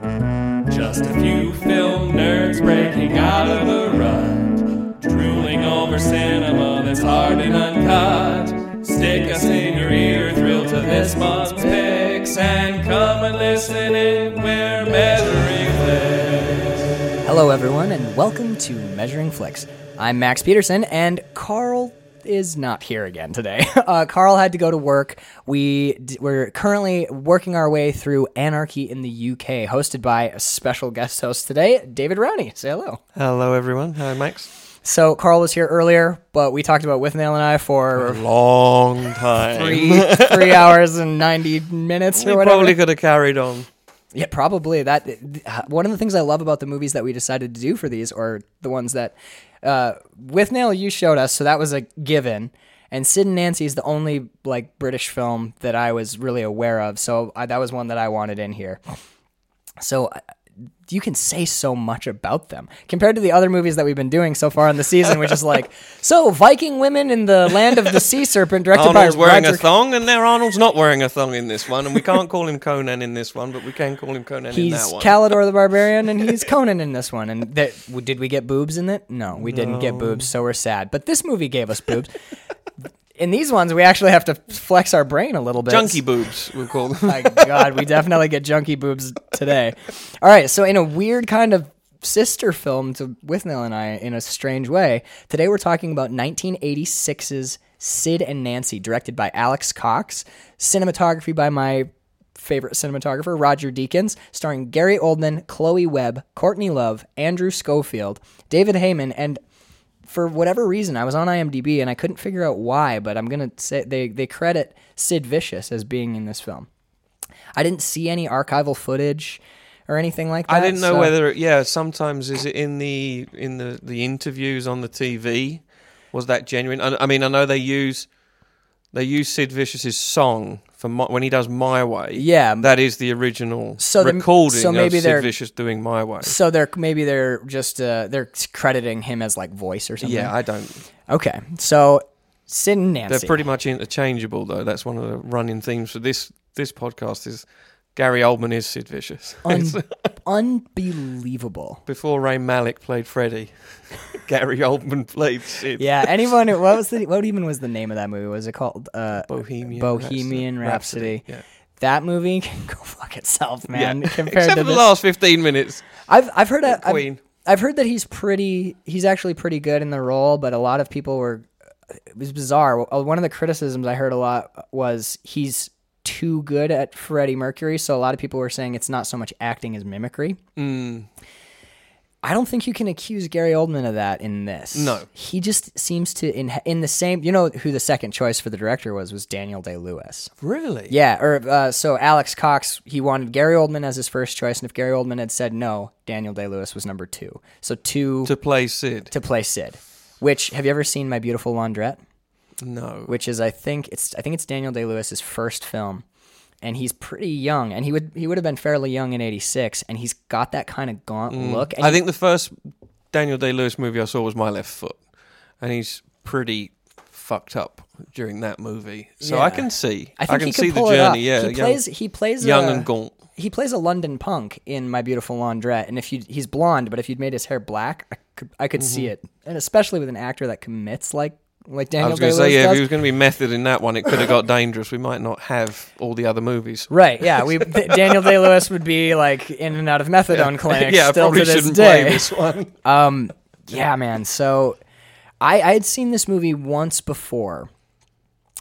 Just a few film nerds breaking out of a rut, drooling over cinema that's hard and uncut. Stick us in your ear, thrill to this month's picks, and come and listen in. We're measuring flicks. Hello, everyone, and welcome to Measuring Flicks. I'm Max Peterson, and Carl is not here again today. Uh, Carl had to go to work. We d- we're currently working our way through Anarchy in the UK, hosted by a special guest host today, David Rowney. Say hello. Hello, everyone. Hi, Max. So Carl was here earlier, but we talked about with Withnail and I for a Long time. three three hours and ninety minutes or we whatever. probably could have carried on. Yeah, probably. That uh, one of the things I love about the movies that we decided to do for these, or the ones that uh, Withnail you showed us, so that was a given. And Sid and Nancy is the only like British film that I was really aware of, so I, that was one that I wanted in here. So uh, you can say so much about them compared to the other movies that we've been doing so far in the season, which is like so Viking women in the land of the sea serpent, directed Arnold's by wearing Roger a thong, and now Arnold's not wearing a thong in this one, and we can't call him Conan in this one, but we can call him Conan in He's that one. Kalidor the Barbarian, and he's Conan in this one. And that, did we get boobs in it? No, we didn't get boobs, so we're sad. But this movie gave us boobs. In these ones, we actually have to flex our brain a little bit. Junkie boobs, we'll call them. My God, we definitely get junkie boobs today. All right, so in a weird kind of sister film to Withnail and I, in a strange way, today we're talking about 1986's Sid and Nancy, directed by Alex Cox, cinematography by my favorite cinematographer, Roger Deakins, starring Gary Oldman, Chloe Webb, Courtney Love, Andrew Schofield, David Hayman, and for whatever reason, I was on IMDb and I couldn't figure out why, but I'm gonna say they they credit Sid Vicious as being in this film. I didn't see any archival footage or anything like that. I didn't know so- whether, yeah, sometimes is it in the in the the interviews on the TV? Was that genuine? I, I mean, I know they use they use Sid Vicious's song for my, when he does My Way. Yeah. that is the original So the- recording so maybe of they're- Sid Vicious doing My Way. So they're maybe they're just uh, they're crediting him as like voice or something. Yeah, I don't. okay. So Sid and Nancy. They're pretty much interchangeable, though. That's one of the running themes for this this podcast. Is Gary Oldman is Sid Vicious? Un- unbelievable. Before Rami Malek played Freddy, Gary Oldman played Sid. Yeah. Anyone? What was the what even was the name of that movie? Was it called uh, Bohemian Bohemian Rhapsody? Yeah. That movie can go fuck itself, man. yeah. Compared Except to for the this. last fifteen minutes. I've I've heard a, I've, Queen. I've heard that he's pretty. He's actually pretty good in the role, but a lot of people were. It was bizarre. One of the criticisms I heard a lot was he's too good at Freddie Mercury. So a lot of people were saying it's not so much acting as mimicry. Mm. I don't think you can accuse Gary Oldman of that in this. No. he just seems to in in the same. You know who the second choice for the director was was Daniel Day Lewis. Really? Yeah, or uh, so Alex Cox, he wanted Gary Oldman as his first choice, and if Gary Oldman had said no, Daniel Day Lewis was number two. So two To play Sid? to play Sid. Which have you ever seen My Beautiful Laundrette? No. Which is I think it's I think it's Daniel Day Lewis's first film, and he's pretty young, and he would he would have been fairly young in '86, and he's got that kind of gaunt mm. look. And I he- think the first Daniel Day Lewis movie I saw was My Left Foot, and he's pretty fucked up during that movie. So I can see. I think can he see pull the journey. Yeah, he young, plays he plays young a- and gaunt. he plays a London punk in My Beautiful Laundrette, and if you he's blonde, but if you'd made his hair black, I could I could see mm-hmm. it, and especially with an actor that commits like like Mm-hmm. I was going to say, yeah, if does. he was going to be method in that one, it could have got dangerous. We might not have all the other movies. Right, yeah, we Daniel Day Lewis would be like in and out of methadone clinics yeah, I still probably to this shouldn't day. play this one. Um, yeah, man. So I I had seen this movie once before.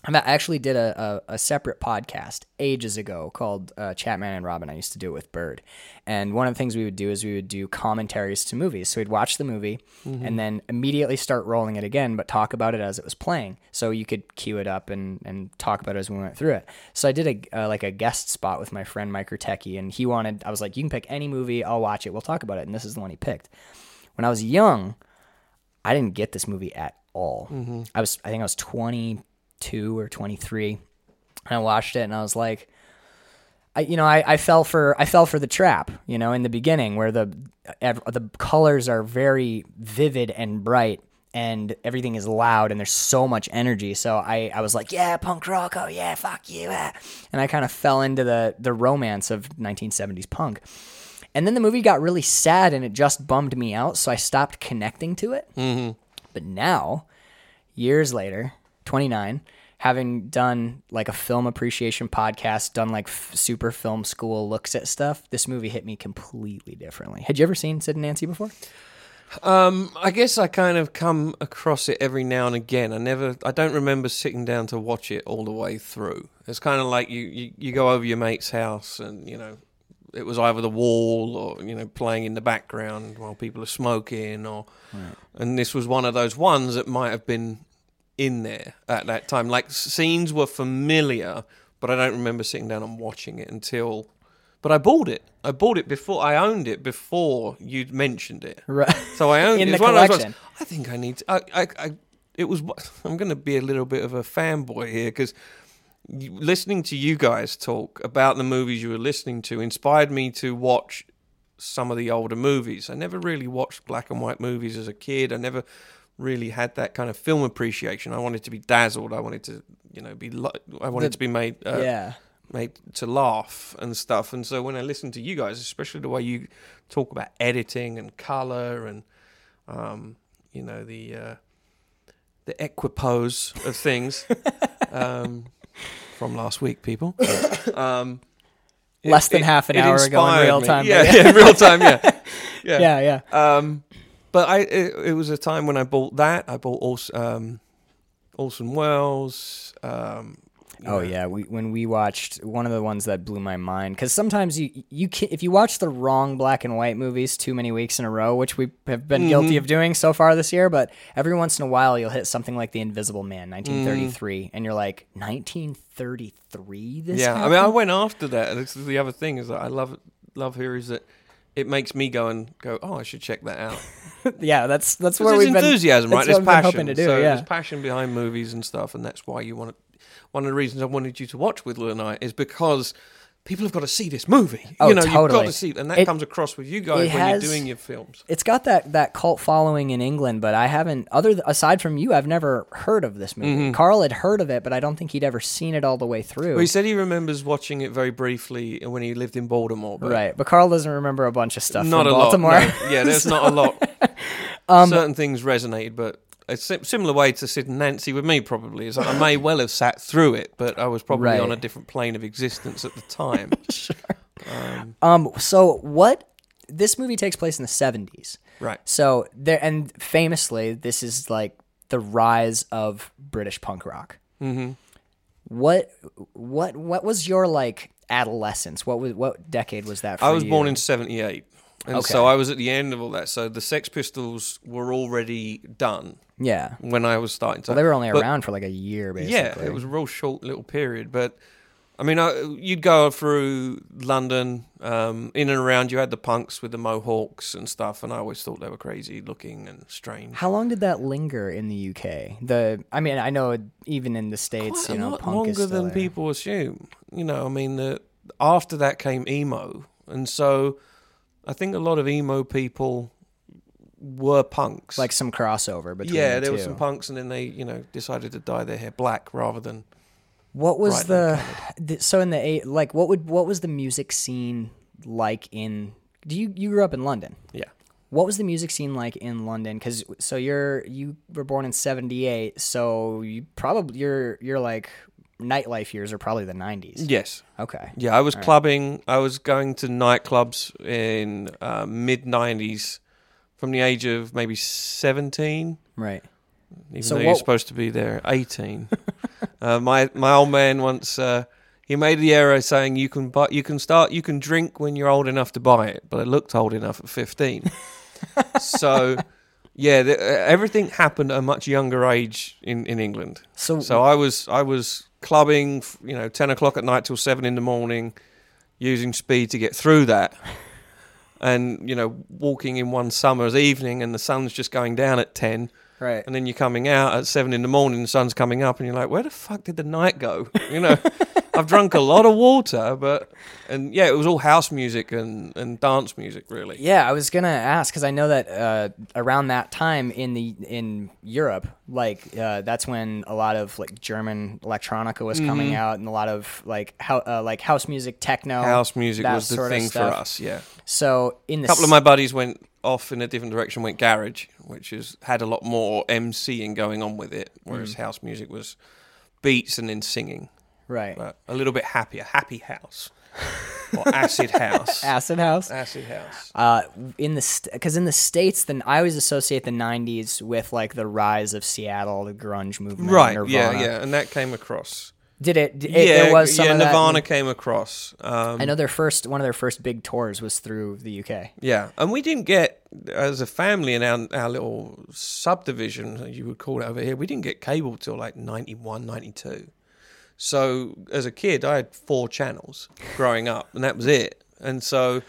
I actually did a, a, a separate podcast ages ago called uh, Chatman and Robin. I used to do it with Bird. And one of the things we would do is we would do commentaries to movies. So we'd watch the movie and then immediately start rolling it again, but talk about it as it was playing. So you could cue it up and, and talk about it as we went through it. So I did a uh, like a guest spot with my friend Mike Urtecki, and he wanted, I was like, you can pick any movie, I'll watch it, we'll talk about it. And this is the one he picked. When I was young, I didn't get this movie at all. I was, I think I was 22 or 23, and I watched it, and I was like, I, you know, I, I fell for, I fell for the trap, you know, in the beginning where the, the colors are very vivid and bright, and everything is loud, and there's so much energy. So I, I was like, yeah, punk rock, oh yeah, fuck you, ah. and I kind of fell into the, the romance of 1970s punk. And then the movie got really sad and it just bummed me out, so I stopped connecting to it. Mm-hmm. But now, years later, 29, having done like a film appreciation podcast, done like f- super film school looks at stuff, this movie hit me completely differently. Had you ever seen Sid and Nancy before? Um, I guess I kind of come across it every now and again. I never, I don't remember sitting down to watch it all the way through. It's kind of like you, you, you go over your mate's house and, you know, it was either the wall or, you know, playing in the background while people are smoking or, and this was one of those ones that might have been in there at that time. Like scenes were familiar, but I don't remember sitting down and watching it until, but I bought it. I bought it before, I owned it before you'd mentioned it. Right. So I owned In it. the It's one of collection. ones, I think I need. To, I, I, I, it was. I'm going to be a little bit of a fanboy here because listening to you guys talk about the movies you were listening to inspired me to watch some of the older movies. I never really watched black and white movies as a kid. I never really had that kind of film appreciation. I wanted to be dazzled. I wanted to, you know, be. Lo- I wanted The- to be made. Uh, yeah. made to laugh and stuff. And so when I listen to you guys, especially the way you talk about editing and color and um, you know the uh, the equipose of things um, from last week, people. Um, it- Less than it- half an hour ago in real me. time, Yeah, yeah, real time. Yeah, yeah. Yeah, yeah. Um, but I it, it was a time when I bought that. I bought also um, Orson Welles. Um, Oh know, yeah, we when we watched one of the ones that blew my mind because sometimes you you can, if you watch the wrong black and white movies too many weeks in a row, which we have been guilty Mm-hmm. of doing so far this year, but every once in a while you'll hit something like The Invisible Man, Mm. 1933, and you're like 1933. This yeah, I mean, I went after that. and This is the other thing is that I love love here is that it makes me go and go. Oh, I should check that out. yeah, that's that's where we've been. enthusiasm, right? There's been passion. hoping to do, so yeah. there's passion behind movies and stuff, and that's why you want to. One of the reasons I wanted you to watch with I is because people have got to see this movie. Oh, you know, you've got totally. to see, and that It- comes across with you guys when has- you're doing your films. It's got that that cult following in England, but I haven't. Other th- aside from you, I've never heard of this movie. Mm-hmm. Carl had heard of it, but I don't think he'd ever seen it all the way through. Well, he said he remembers watching it very briefly when he lived in Baltimore. But Right, but Carl doesn't remember a bunch of stuff Not from a Baltimore. lot. no. Yeah, there's not a lot. Um, Certain things resonated, but a similar way to Sid and Nancy with me probably is I may well have sat through it, but I was probably Right. on a different plane of existence at the time. um, so what? This movie takes place in the seventies. right. So there, and famously, this is like the rise of British punk rock. Mm-hmm. What, what, what was your like adolescence? What was what decade was that? For I was you? born in 78. And Okay. so I was at the end of all that. So the Sex Pistols were already done yeah. when I was starting to. Well, they were only but- around for like a year, basically. Yeah, it was a real short little period. But I mean, I, you'd go through London, um, in and around. You had the punks with the mohawks and stuff, and I always thought they were crazy looking and strange. How long did that linger in the UK? The, I mean, I know even in the states, Quite you know, longer than there. people assume. You know, I mean, the, after that came emo, and so I think a lot of emo people were punks. like some crossover between. yeah, the there were some punks, and then they, you know, decided to dye their hair black rather than. What was the, the so in the eight like what would what was the music scene like in? Do you you grew up in London? Yeah. What was the music scene like in London? Because so you're you were born in '78, so you probably you're you're like nightlife years are probably the '90s. Yes. Okay. Yeah, I was clubbing. I was going to nightclubs in uh, mid '90s, from the age of maybe 17, Right. even So though you're supposed to be there at 18. uh, my my old man once uh, he made the error saying you can buy, you can start, you can drink when you're old enough to buy it, but I looked old enough at 15. so. Yeah, the, uh, everything happened at a much younger age in, in England. So, So I was I was clubbing, you know, ten o'clock at night till seven in the morning, using speed to get through that, and you know, walking in one summer's evening, and the sun's just going down at ten, right. and then you're coming out at seven in the morning, the sun's coming up, and you're like, where the fuck did the night go? You know, I've drunk a lot of water, but and yeah, it was all house music and and dance music really. Yeah, I was gonna ask because I know that uh, around that time in the in Europe, like uh, that's when a lot of like German electronica was coming out, and a lot of like how uh, like house music, techno, House music was the thing for us, yeah. So in the A couple of my buddies went off in a different direction, went garage, which is had a lot more MCing going on with it, whereas Mm. house music was beats and then singing, right but a little bit happier, happy house or acid house, acid house. acid house. Uh, in the because in the states, then I always associate the '90s with like the rise of Seattle, the grunge movement, Right, Nirvana. yeah, yeah, and that came across. Did it? it yeah, there was some yeah, of that- Nirvana came across. Um, I know their first one of their first big tours was through the UK. Yeah, and we didn't get as a family in our our little subdivision, you would call it over here. We didn't get cable till like 91, 92. So as a kid, I had four channels growing up, and that was it. And so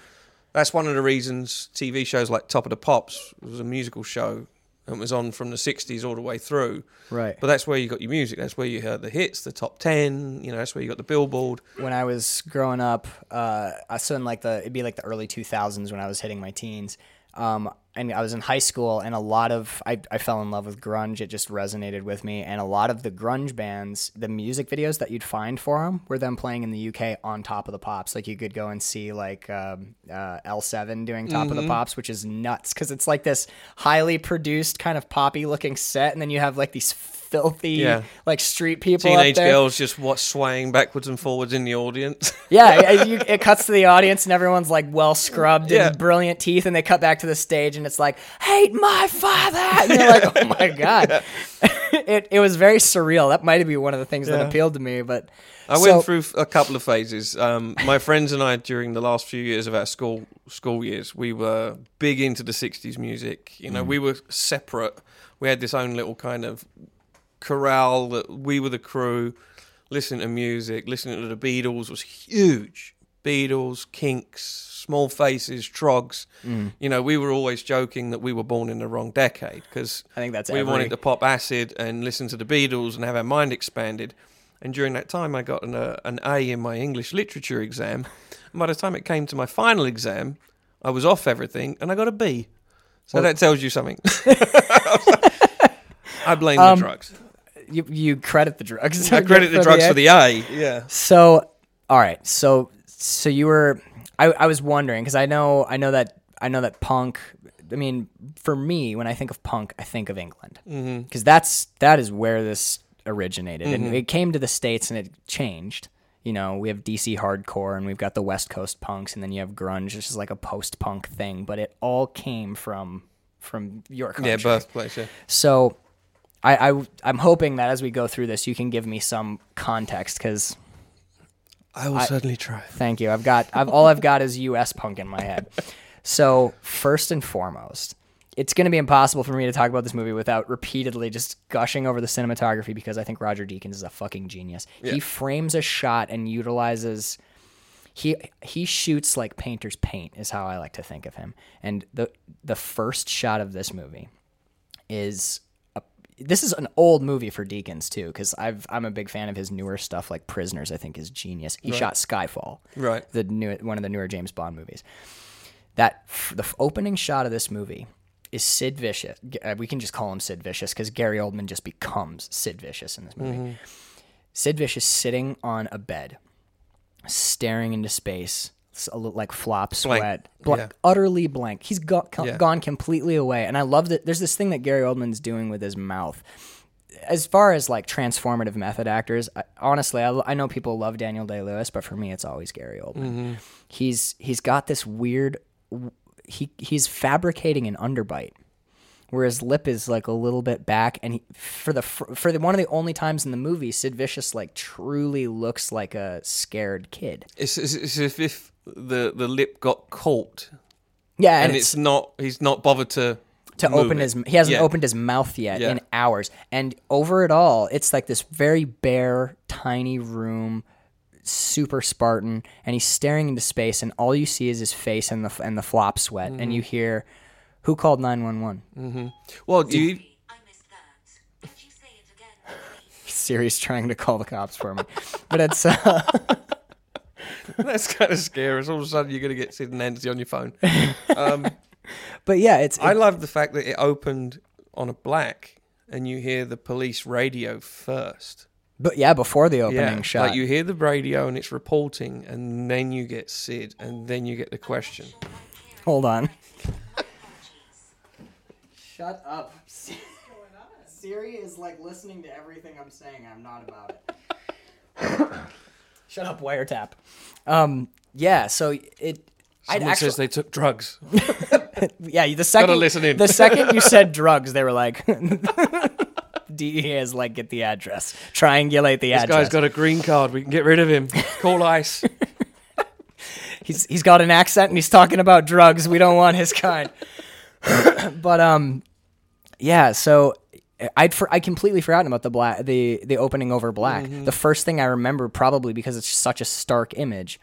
that's one of the reasons TV shows like Top of the Pops was a musical show and was on from the 60s all the way through. Right. But that's where you got your music. That's where you heard the hits, the top 10. You know, that's where you got the Billboard. when I was growing up, uh, I so in like the it'd be like the early 2000s when I was hitting my teens. Um, and I was in high school, and a lot of I, I fell in love with grunge. It just resonated with me, and a lot of the grunge bands, the music videos that you'd find for them were them playing in the UK on Top of the Pops. Like you could go and see like um, uh, L7 doing Top of the Pops, which is nuts because it's like this highly produced kind of poppy looking set, and then you have like these filthy Yeah. like street people, up Teenage girls just what swaying backwards and forwards in the audience. Yeah, it, you, it cuts to the audience and everyone's like well scrubbed Yeah. and brilliant teeth, and they cut back to the stage and it's like, "Hate my father," and you're like, "Oh my god!" it it was very surreal. That might be one of the things that appealed to me. But I So- went through a couple of phases. Um, my friends and I, during the last few years of our school school years, we were big into the '60s music. You know, we were separate. We had this own little kind of corral that we were the crew, listening to music, listening to the Beatles was huge. Beatles, Kinks, Small Faces, Troggs. You know, we were always joking that we were born in the wrong decade because I think that's we every- wanted to pop acid and listen to the Beatles and have our mind expanded. And during that time, I got an, uh, an A in my English literature exam. And by the time it came to my final exam, I was off everything and I got a B. So that tells you something. I blame Um, the drugs. You you credit the drugs. I credit the drugs for the eye. Yeah. So, all right. So, so you were. I, I was wondering because I know I know that I know that punk. I mean, for me, when I think of punk, I think of England mm-hmm. because that's that is where this originated, and mm-hmm. it came to the states and it changed. You know, we have DC hardcore and we've got the West Coast punks, and then you have grunge, which is like a post-punk thing. But it all came from from your country. Yeah, birthplace. Yeah. So, I, I I'm hoping that as we go through this, you can give me some context because I will certainly try. Thank you. I've got I've all I've got is US punk in my head. So, first and foremost, it's going to be impossible for me to talk about this movie without repeatedly just gushing over the cinematography because I think Roger Deakins is a fucking genius. He frames a shot and utilizes he he shoots like painters paint is how I like to think of him. And the the first shot of this movie is a, this is an old movie for Deakins too because I've I'm a big fan of his newer stuff like Prisoners I think is genius. He shot Skyfall, Right. The new one of the newer James Bond movies. That f- the opening shot of this movie is Sid Vicious. Uh, we can just call him Sid Vicious because Gary Oldman just becomes Sid Vicious in this movie. Sid Vicious sitting on a bed, staring into space, a little like flop sweat, blank, Yeah. utterly blank. He's go- co- Yeah. gone completely away. And I love that there's this thing that Gary Oldman's doing with his mouth. As far as like transformative method actors, I, honestly, I, I know people love Daniel Day Lewis, but for me, it's always Gary Oldman. Mm-hmm. He's he's got this weird. He he's fabricating an underbite where his lip is like a little bit back and he, for the for the one of the only times in the movie Sid Vicious like truly looks like a scared kid. It's, it's, it's as if the, the lip got caught Yeah, and, it's, not, he's not bothered to. to move open it. his he hasn't Yeah. opened his mouth yet Yeah. in hours. And over it all, it's like this very bare, tiny room, super Spartan, and he's staring into space and all you see is his face and the and the flop sweat Mm-hmm. and you hear who called 911? Well, do you, I missed you say it again, please? Siri's trying to call the cops for me. But it's uh, that's kind of scary. All of a sudden, you're going to get Sid and Nancy on your phone. Um, but yeah, it's I love the fact that it opened on a black and you hear the police radio first. but yeah, before the opening Yeah, shot. like you hear the radio and it's reporting, and then you get Sid, and then you get the question. Hold on. Shut up. Siri is like listening to everything I'm saying. I'm not about it. Shut up, wiretap. Um, yeah. So it. I'd Someone actually, says they took drugs. yeah. The second listen in. the second you said drugs, they were like, DEA is like, get the address, triangulate the This address. This guy's got a green card. We can get rid of him. Call ICE. he's he's got an accent and he's talking about drugs. We don't want his kind. but um, yeah. So I'd for, I completely forgotten about the black the the opening over black. Mm-hmm. The first thing I remember, probably because it's such a stark image,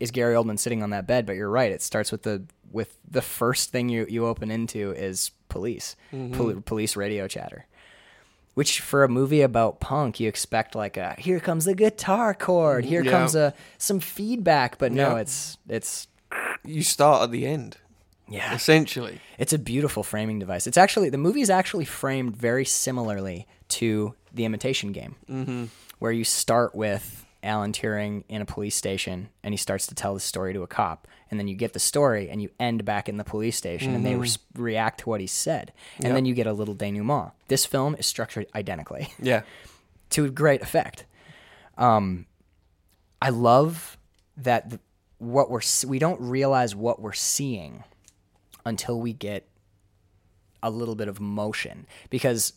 is Gary Oldman sitting on that bed. But you're right. It starts with the with the first thing you you open into is police mm-hmm. pol- police radio chatter. Which for a movie about punk, you expect like a here comes a guitar chord, here Yeah. comes a some feedback, but no, Yeah. it's it's You start at the end, yeah, essentially. it's a beautiful framing device. It's actually the movie is actually framed very similarly to The Imitation Game, mm-hmm. where you start with Alan Turing in a police station and he starts to tell the story to a cop, and then you get the story and you end back in the police station and they res- react to what he said, and then you get a little denouement. This film is structured identically Yeah. to great effect. Um, I love that the, what we're we don't realize what we're seeing until we get a little bit of motion because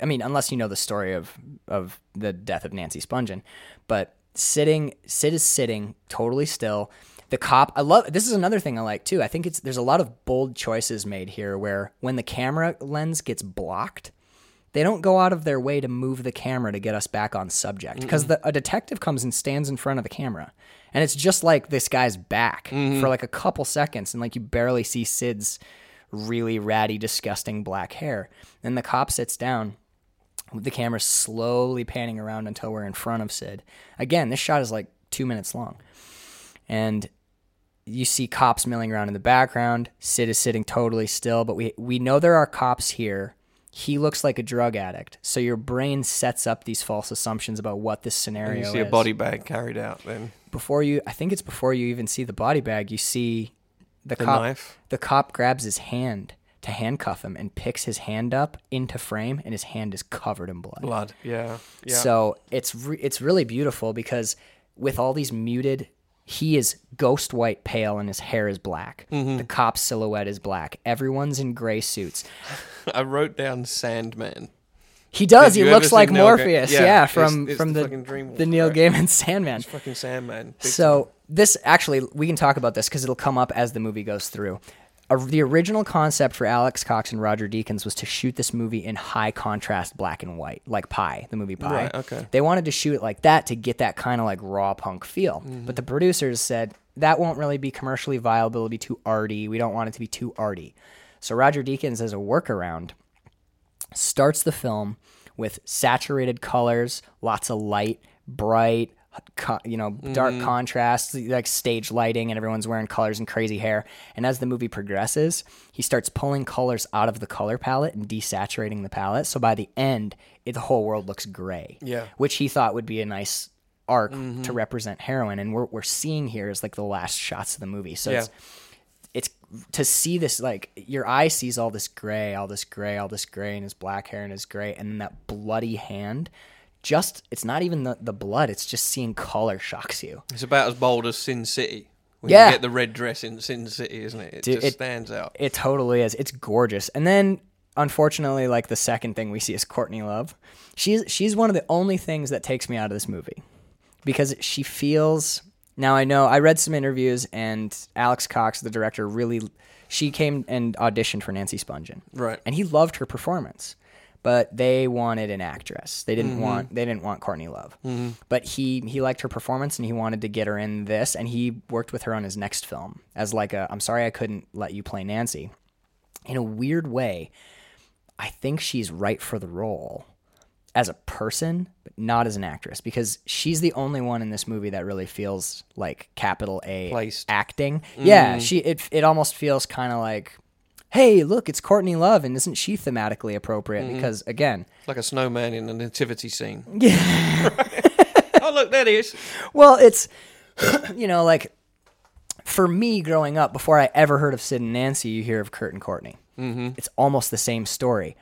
I mean unless you know the story of of the death of Nancy Spungen, but sitting Sid is sitting totally still. The cop I love this is another thing I like too. I think it's there's a lot of bold choices made here where when the camera lens gets blocked, they don't go out of their way to move the camera to get us back on subject because a detective comes and stands in front of the camera and it's just like this guy's back for mm-hmm. like a couple seconds and like you barely see sid's really ratty disgusting black hair then the cop sits down with the camera slowly panning around until we're in front of sid again this shot is like two minutes long and you see cops milling around in the background. Sid is sitting totally still, but we we know there are cops here. He looks like a drug addict, so your brain sets up these false assumptions about what this And scenario you see is. a body bag carried out then. before you. I think it's before you even see the body bag. You see the, The cop. knife. The cop grabs his hand to handcuff him and picks his hand up into frame, and his hand is covered in blood. Blood. Yeah. Yeah. So it's re- it's really beautiful because with all these muted, he is ghost white pale and his hair is black. Mm-hmm. The cop's silhouette is black. Everyone's in gray suits. I wrote down Sandman. He does. Did He looks like Neil Ga- Morpheus. Yeah, Yeah, from it's from the the the Neil. Gaiman Sandman. Fucking Sandman. So this actually, we can talk about this because it'll come up as the movie goes through. The original concept for Alex Cox and Roger Deakins was to shoot this movie in high contrast black and white, like Pi, the movie Pi. Right, okay. They wanted to shoot it like that to get that kind of like raw punk feel. Mm-hmm. But the producers said that won't really be commercially viable. It'll be too arty. We don't want it to be too arty. So Roger Deakins, as a workaround, starts the film with saturated colors, lots of light, bright, co- you know, dark mm-hmm. contrasts, like stage lighting, and everyone's wearing colors and crazy hair. And as the movie progresses, he starts pulling colors out of the color palette and desaturating the palette. So by the end, it, the whole world looks gray. Yeah. which he thought would be a nice arc to mm-hmm. represent heroin. And what we're seeing here is like the last shots of the movie. So Yeah. it's it's to see this like your eye sees all this gray, all this gray, all this gray, and his black hair and his gray, and then that bloody hand. Just it's not even the, the blood; it's just seeing color shocks you. It's about as bold as Sin City. When Yeah. you get the red dress in Sin City, isn't it? It Dude, just it- stands out. It totally is. It's gorgeous. And then unfortunately, like the second thing we see is Courtney Love. She's she's one of the only things that takes me out of this movie because she feels. Now I know I read some interviews and Alex Cox, the director, really she came and auditioned for Nancy Spungen, Right. And he loved her performance, but they wanted an actress. They didn't mm-hmm. want they didn't want Courtney Love, mm-hmm. but he he liked her performance and he wanted to get her in this, and he worked with her on his next film as like a I'm sorry I couldn't let you play Nancy. In a weird way, I think she's right for the role as a person, but not as an actress because she's the only one in this movie that really feels like capital A Placed. acting. Mm-hmm. Yeah, she it it almost feels kind of like hey, look, it's Courtney Love and isn't she thematically appropriate because again, like a snowman in a nativity scene. yeah. oh, look, there it is. Well, it's you know like for me growing up, before I ever heard of Sid and Nancy, you hear of Kurt and Courtney. Mm-hmm. It's almost the same story.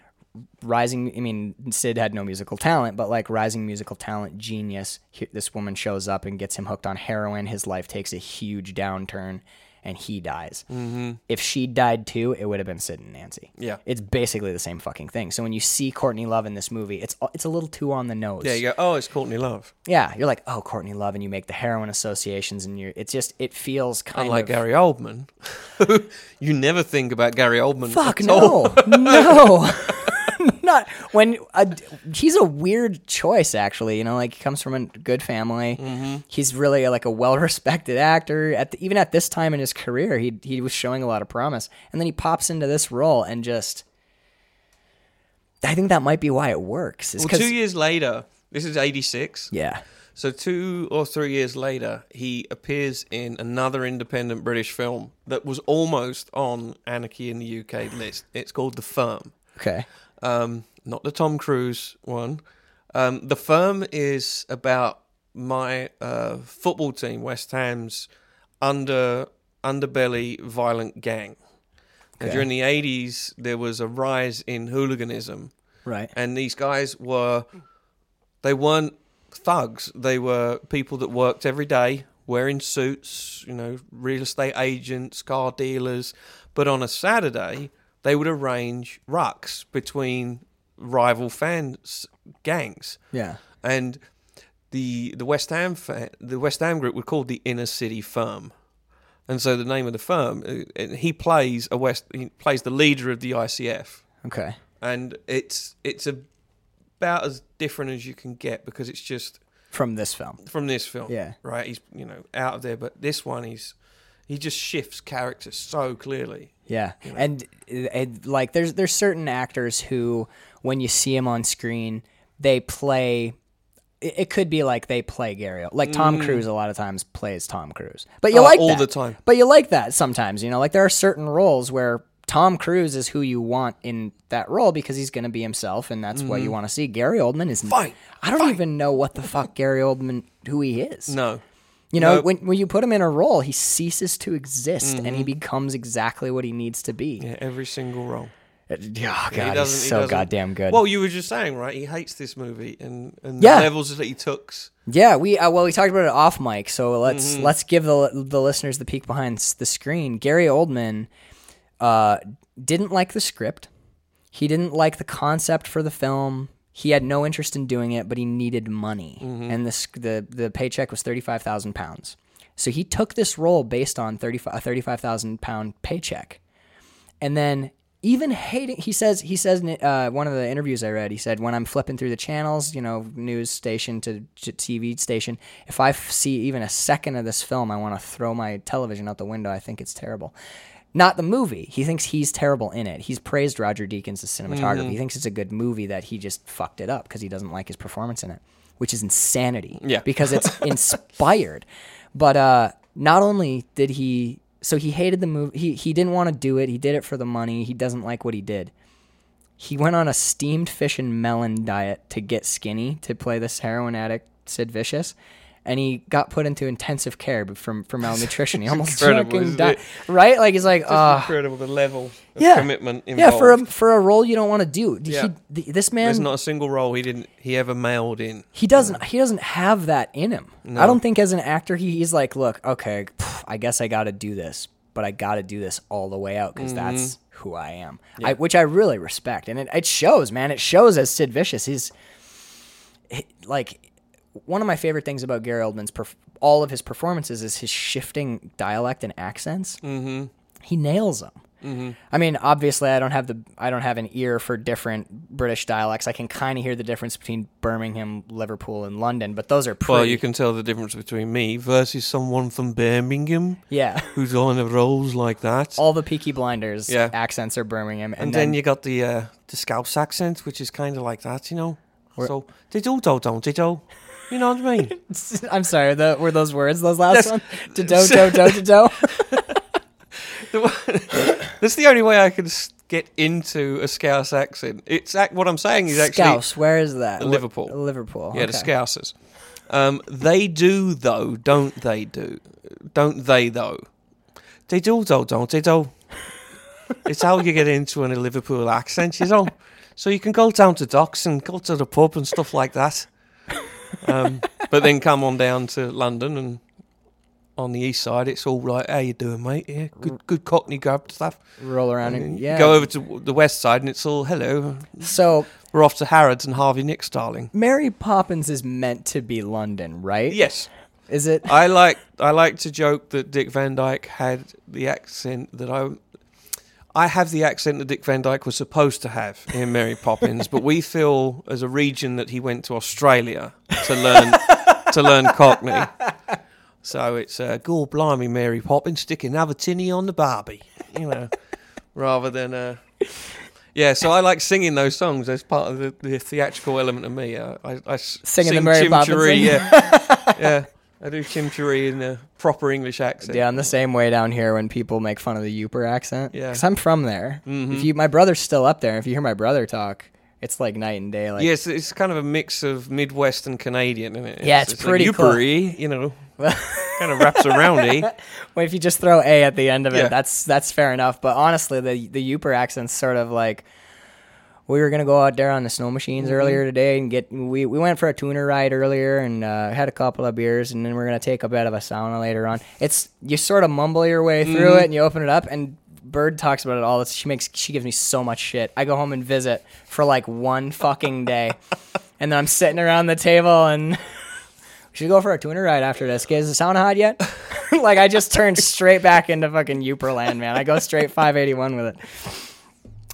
Rising, I mean, Sid had no musical talent, but like rising musical talent, genius. This woman shows up and gets him hooked on heroin. His life takes a huge downturn, and he dies. Mm-hmm. If she died too, it would have been Sid and Nancy. Yeah. it's basically the same fucking thing. So when you see Courtney Love in this movie, it's it's a little too on the nose. Yeah, you go. Oh, it's Courtney Love. Yeah, you're like, oh, Courtney Love, and you make the heroin associations, and you're. It's just, it feels kind Unlike of. Gary Oldman, you never think about Gary Oldman. Fuck at all. no, no, not when uh, he's a weird choice. Actually, you know, like he comes from a good family. Mm-hmm. He's really like a well-respected actor. At the, even at this time in his career, he he was showing a lot of promise, and then he pops into this role and just. I think that might be why it works. Well, two years later, this is '86. yeah, So two or three years later, he appears in another independent British film that was almost on Anarchy in the UK list. It's called The Firm. okay, um, not the Tom Cruise one. Um, the Firm is about my uh, football team, West Ham's under underbelly violent gang. Okay. during the eighties, there was a rise in hooliganism, right, and these guys were they weren't thugs. They were people that worked every day, wearing suits, you know, real estate agents, car dealers. But on a Saturday, they would arrange rucks between rival fans gangs, yeah, and the the West Ham fan, the West Ham group were called the Inner City Firm. And so the name of the firm, uh, and he plays a West, he plays the leader of the ICF okay, and it's it's about as different as you can get because it's just from this film. from this film. Yeah. right. He's you know out of there, but this one he's he just shifts characters so clearly. Yeah, and it, it- like there's there's certain actors who, when you see them on screen, they play. It, could be like they play Gary, like Tom Cruise. A lot of times plays Tom Cruise, but you Mm. Oh, like all that. the time. But you like that sometimes. You know, like there are certain roles where Tom Cruise is who you want in that role because he's going to be himself, and that's what you want to see. Gary Oldman is. Mm-hmm. Fight! I don't even know what the fuck Gary Oldman who he is. No, You know, No. when when you put him in a role, he ceases to exist and he becomes exactly what he needs to be. Mm-hmm. yeah, every single role. Oh god, he he's he so doesn't- goddamn good. Well, you were just saying right. He hates this movie and and Yeah. the levels that he took. yeah, we uh, well we talked about it off mic, so let's Mm-hmm. let's give the the listeners the peek behind the screen. Gary Oldman uh, didn't like the script. He didn't like the concept for the film. He had no interest in doing it, but he needed money, Mm-hmm. and the the the paycheck was thirty five thousand pounds. So he took this role based on 35 a thirty five thousand pound paycheck. and then even hating he says he says in uh, one of the interviews i read he said when i'm flipping through the channels you know news station to, to tv station if I f- see even a second of this film i want to throw my television out the window i think it's terrible not the movie. He thinks he's terrible in it. He's praised roger deakins' cinematography. He thinks it's a good movie that he just fucked it up because he doesn't like his performance in it which is insanity Yeah. because it's inspired. But uh not only did he so he hated the movie he, he didn't want to do it. He did it for the money. He doesn't like what he did. He went on a steamed fish and melon diet to get skinny to play this heroin addict sid vicious and he got put into intensive care from for malnutrition. He almost fucking died. right? Like he's like uh incredible the level of yeah. commitment involved. yeah for a for a role you don't want to do. He- Yeah. this man There's not a single role he didn't he ever mailed in. he doesn't he doesn't have that in him. I don't think as an actor he, he's like look okay pff, i guess i gotta do this but i gotta do this all the way out because that's who i am. I, which i really respect and it, it shows man. It shows as sid vicious he's he- like one of my favorite things about gary oldman's perf- all of his performances is his shifting dialect and accents mm-hmm. he nails them Mm-hmm. I mean, obviously, I don't have the I don't have an ear for different British dialects. I can kind of hear the difference between Birmingham, Liverpool, and London, but those are pretty. Well, you can tell the difference between me versus someone from Birmingham yeah. who's on the rolls like that. All the Peaky Blinders Yeah. accents are Birmingham, and, and then, you got the uh, the Scouse accent, which is kind of like that, you know. so they do do don't they do? You know what I mean? I'm sorry, the, were those words those last That's- one? To do do do to do. That's the only way I can get into a Scouse accent. It's what I'm saying is actually Scouse, where is that? Liverpool. Liverpool. yeah, the. Scousers. Um, they do though, don't they? Do don't they though? They do, though, don't they? Though it's how you get into in a Liverpool accent, you know. So you can go down to docks and go to the pub and stuff like that. Um, but then come on down to London and on the east side, it's all right. How you doing, mate? Yeah, good, good Cockney grub stuff. Roll around And and yeah. Go over to the west side and it's all hello. So We're off to Harrods and Harvey Nicks, darling. Mary Poppins is meant to be London, right? Yes, Is it? I like I like to joke that Dick Van Dyke had the accent that I I have the accent that Dick Van Dyke was supposed to have in Mary Poppins, but we feel as a region that he went to Australia to learn to learn Cockney. So it's uh, "God blimey, Mary Poppins, stick another tinny on the Barbie," you know, rather than uh, yeah. So I like singing those songs as part of the, the theatrical element of me. Uh, I, I Singing the Mary Poppins yeah, yeah. I do Chim Cheree in a proper English accent. Yeah, I'm the same way down here when people make fun of the Yooper accent. Yeah. because I'm from there. If you, my brother's still up there. If you hear my brother talk, it's like night and day. Like, Yes, it's kind of a mix of Midwest and Canadian, isn't it? Yeah, it's pretty like cool. You know, kind of wraps around eh? well, if you just throw a at the end of it, Yeah. that's that's fair enough. But honestly, the the Yooper accent's sort of like. We were gonna go out there on the snow machines Mm-hmm. earlier today and get. We, we went for a tuner ride earlier and uh, had a couple of beers and then we're gonna take a bit of a sauna later on. It's you sort of mumble your way through Mm-hmm. it and you open it up and Bird talks about it all. She makes she gives me so much shit. I go home and visit for like one fucking day, and then I'm sitting around the table and we should go for a tuner ride after this. Is the sauna hot yet? like I just turned straight back into fucking Yooper land, man. I go straight 581 with it.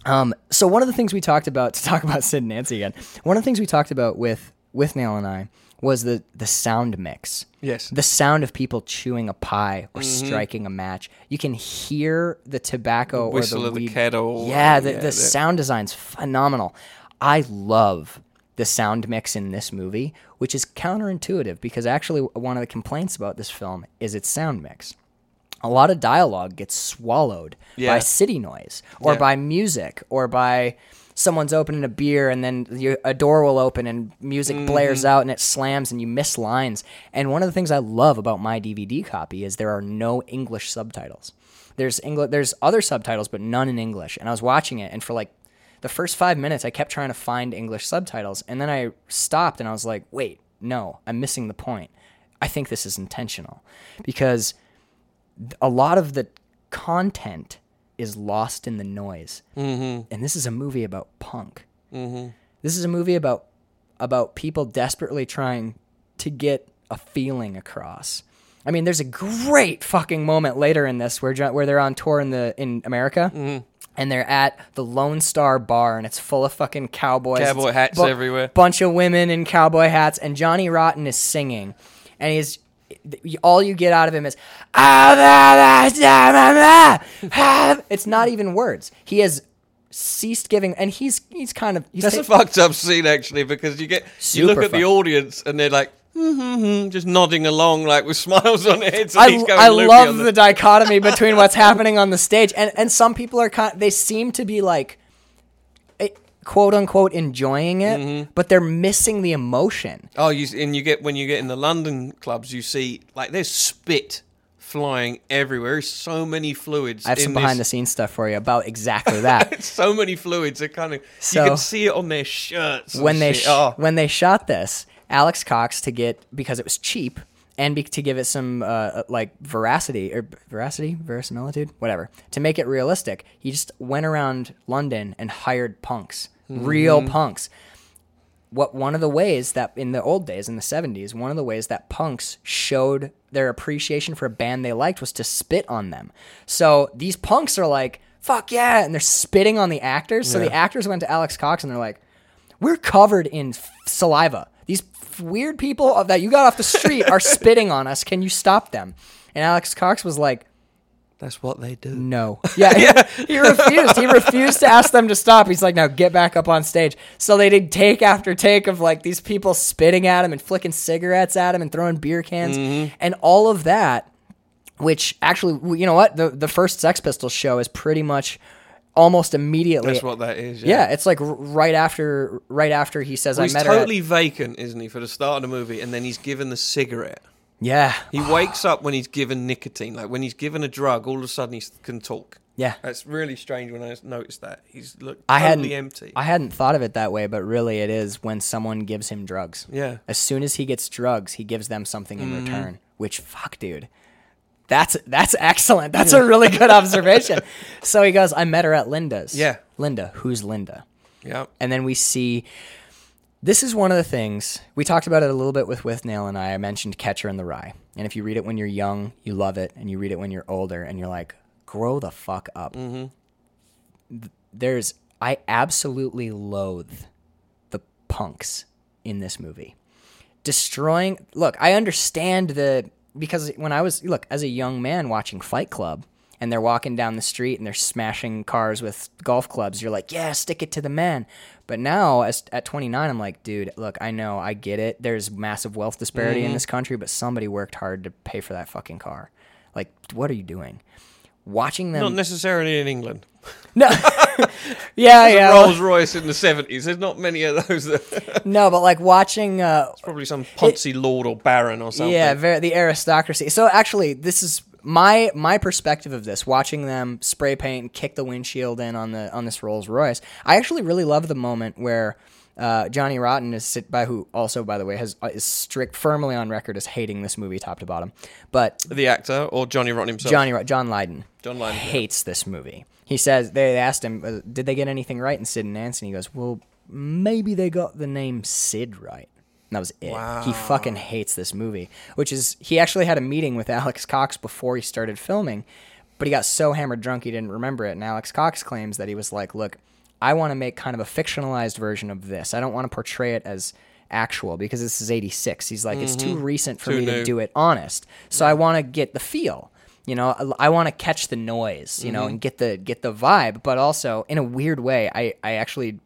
Um, so one of the things we talked about to talk about Sid and Nancy again. One of the things we talked about with Withnail and I was the the sound mix. Yes. The sound of people chewing a pie or striking a match. You can hear the tobacco whistle or the of the kettle. Yeah, the, Yeah, the the- sound design's phenomenal. I love the sound mix in this movie, which is counterintuitive because actually one of the complaints about this film is its sound mix. A lot of dialogue gets swallowed Yeah. by city noise or Yeah. by music or by someone's opening a beer and then a door will open and music Mm-hmm. blares out and it slams and you miss lines. And one of the things I love about my DVD copy is there are no English subtitles. There's English, there's other subtitles, but none in English. And I was watching it, and for like the first five minutes, I kept trying to find English subtitles, and then I stopped and I was like, wait, no, I'm missing the point. I think this is intentional because a lot of the content is lost in the noise. Mm-hmm. And this is a movie about punk. Mm-hmm. This is a movie about about people desperately trying to get a feeling across. I mean, there's a great fucking moment later in this where where they're on tour in the in America. And they're at the Lone Star Bar, and it's full of fucking cowboys. Cowboy hats everywhere. Bunch of women in cowboy hats, and Johnny Rotten is singing, and he's all you get out of him is ah, it's not even words. He has ceased giving, and he's he's kind of he's That's a fucked up scene actually because you get you look at the audience and they're like mm-hmm, just nodding along like with smiles on their heads. And I, he's going I love on the dichotomy between what's happening on the stage, and and some people are kind. They seem to be like, quote unquote, enjoying it, Mm-hmm. but they're missing the emotion. Oh, you and you get when you get in the London clubs, you see like there's spit flying everywhere. So many fluids. I have some this- behind the scenes stuff for you about exactly that. so many fluids. They kind of So- you can see it on their shirts when they sh- oh. when they shot this, Alex Cox to get because it was cheap and be- to give it some uh, like veracity or veracity, verisimilitude, whatever, to make it realistic, he just went around London and hired punks, real Mm-hmm. punks. What one of the ways that in the old days in the 70s, one of the ways that punks showed their appreciation for a band they liked was to spit on them. So these punks are like, "Fuck yeah," and they're spitting on the actors. So the actors went to Alex Cox and they're like, we're covered in f- saliva. These f- weird people of- that you got off the street are spitting on us. Can you stop them? And Alex Cox was like, That's what they do. no. Yeah, he, he refused. He refused to ask them to stop. He's like, now get back up on stage. So they did take after take of like these people spitting at him and flicking cigarettes at him and throwing beer cans Mm-hmm. and all of that. Which actually, you know what? The the first Sex Pistols show is pretty much almost immediately. That's what that is. yeah, it's like right after right after he says Well, I he's met her. at-" totally vacant, isn't he, for the start of the movie, and then he's given the cigarette. Yeah. He wakes up when he's given nicotine. Like when he's given a drug, all of a sudden he can talk. Yeah. That's really strange when I noticed that. He's look I totally hadn't empty. I hadn't thought of it that way, but really it is when someone gives him drugs. Yeah. As soon as he gets drugs, he gives them something in Mm-hmm. return. Which fuck, dude. That's that's excellent. That's a really good observation. So he goes, I met her at Linda's. Yeah. Linda. Who's Linda? yeah. And then we see this is one of the things we talked about it a little bit with Withnail and I. I mentioned Catcher in the Rye. And if you read it when you're young, you love it, and you read it when you're older, and you're like, grow the fuck up. Mm-hmm. Th- There's I absolutely loathe the punks in this movie. Destroying look, I understand the because when I was look, as a young man watching Fight Club and they're walking down the street and they're smashing cars with golf clubs, you're like, Yeah, stick it to the man. But now as at twenty nine I'm like, dude, look, I know, I get it. There's massive wealth disparity in this country, but somebody worked hard to pay for that fucking car. Like, what are you doing? Watching them Not necessarily in England. No. yeah, yeah. Rolls Royce in the 70s. There's not many of those. That, no, but like watching uh probably some Ponzi lord or baron or something. yeah, very, the aristocracy. So actually, this is my my perspective of this. Watching them spray paint and kick the windshield in on the on this Rolls Royce. I actually really love the moment where uh, Johnny Rotten is sit by who also by the way has uh, is strict firmly on record as hating this movie top to bottom. But The actor or Johnny Rotten himself. Johnny John Lydon John Lydon, yeah. hates this movie. He says they asked him, uh, "Did they get anything right in Sid and Nancy?" And he goes, "Well, maybe they got the name Sid right." And that was it. He fucking hates this movie, which is he actually had a meeting with Alex Cox before he started filming, but he got so hammered drunk he didn't remember it. And Alex Cox claims that he was like, "Look, I want to make kind of a fictionalized version of this. I don't want to portray it as." Actual because this is 86. He's like, it's too mm-hmm. recent for Too me to do it honest. So I want to get the feel. You know, I, want to catch the noise, you know, and mm-hmm. get the get the vibe, but also in a weird way, I I actually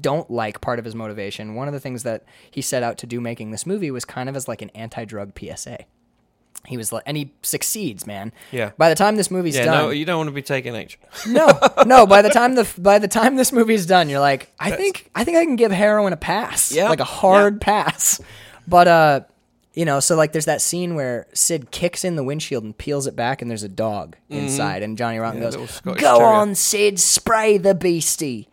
don't like part of his motivation. One of the things that he set out to do making this movie was kind of as like an anti-drug PSA. He was like, and he succeeds, man. Yeah. By the time this movie's Yeah, done, no, you don't want to be taking H. no, no. By the time the by the time this movie's done, you're like, I think I think I can give heroin a pass, Yeah, like a hard pass. But uh, you know, so like there's that scene where Sid kicks in the windshield and peels it back, and there's a dog inside, and Johnny Rotten Mm-hmm. Yeah, goes, "Go Terrier." on, Sid, spray the beastie."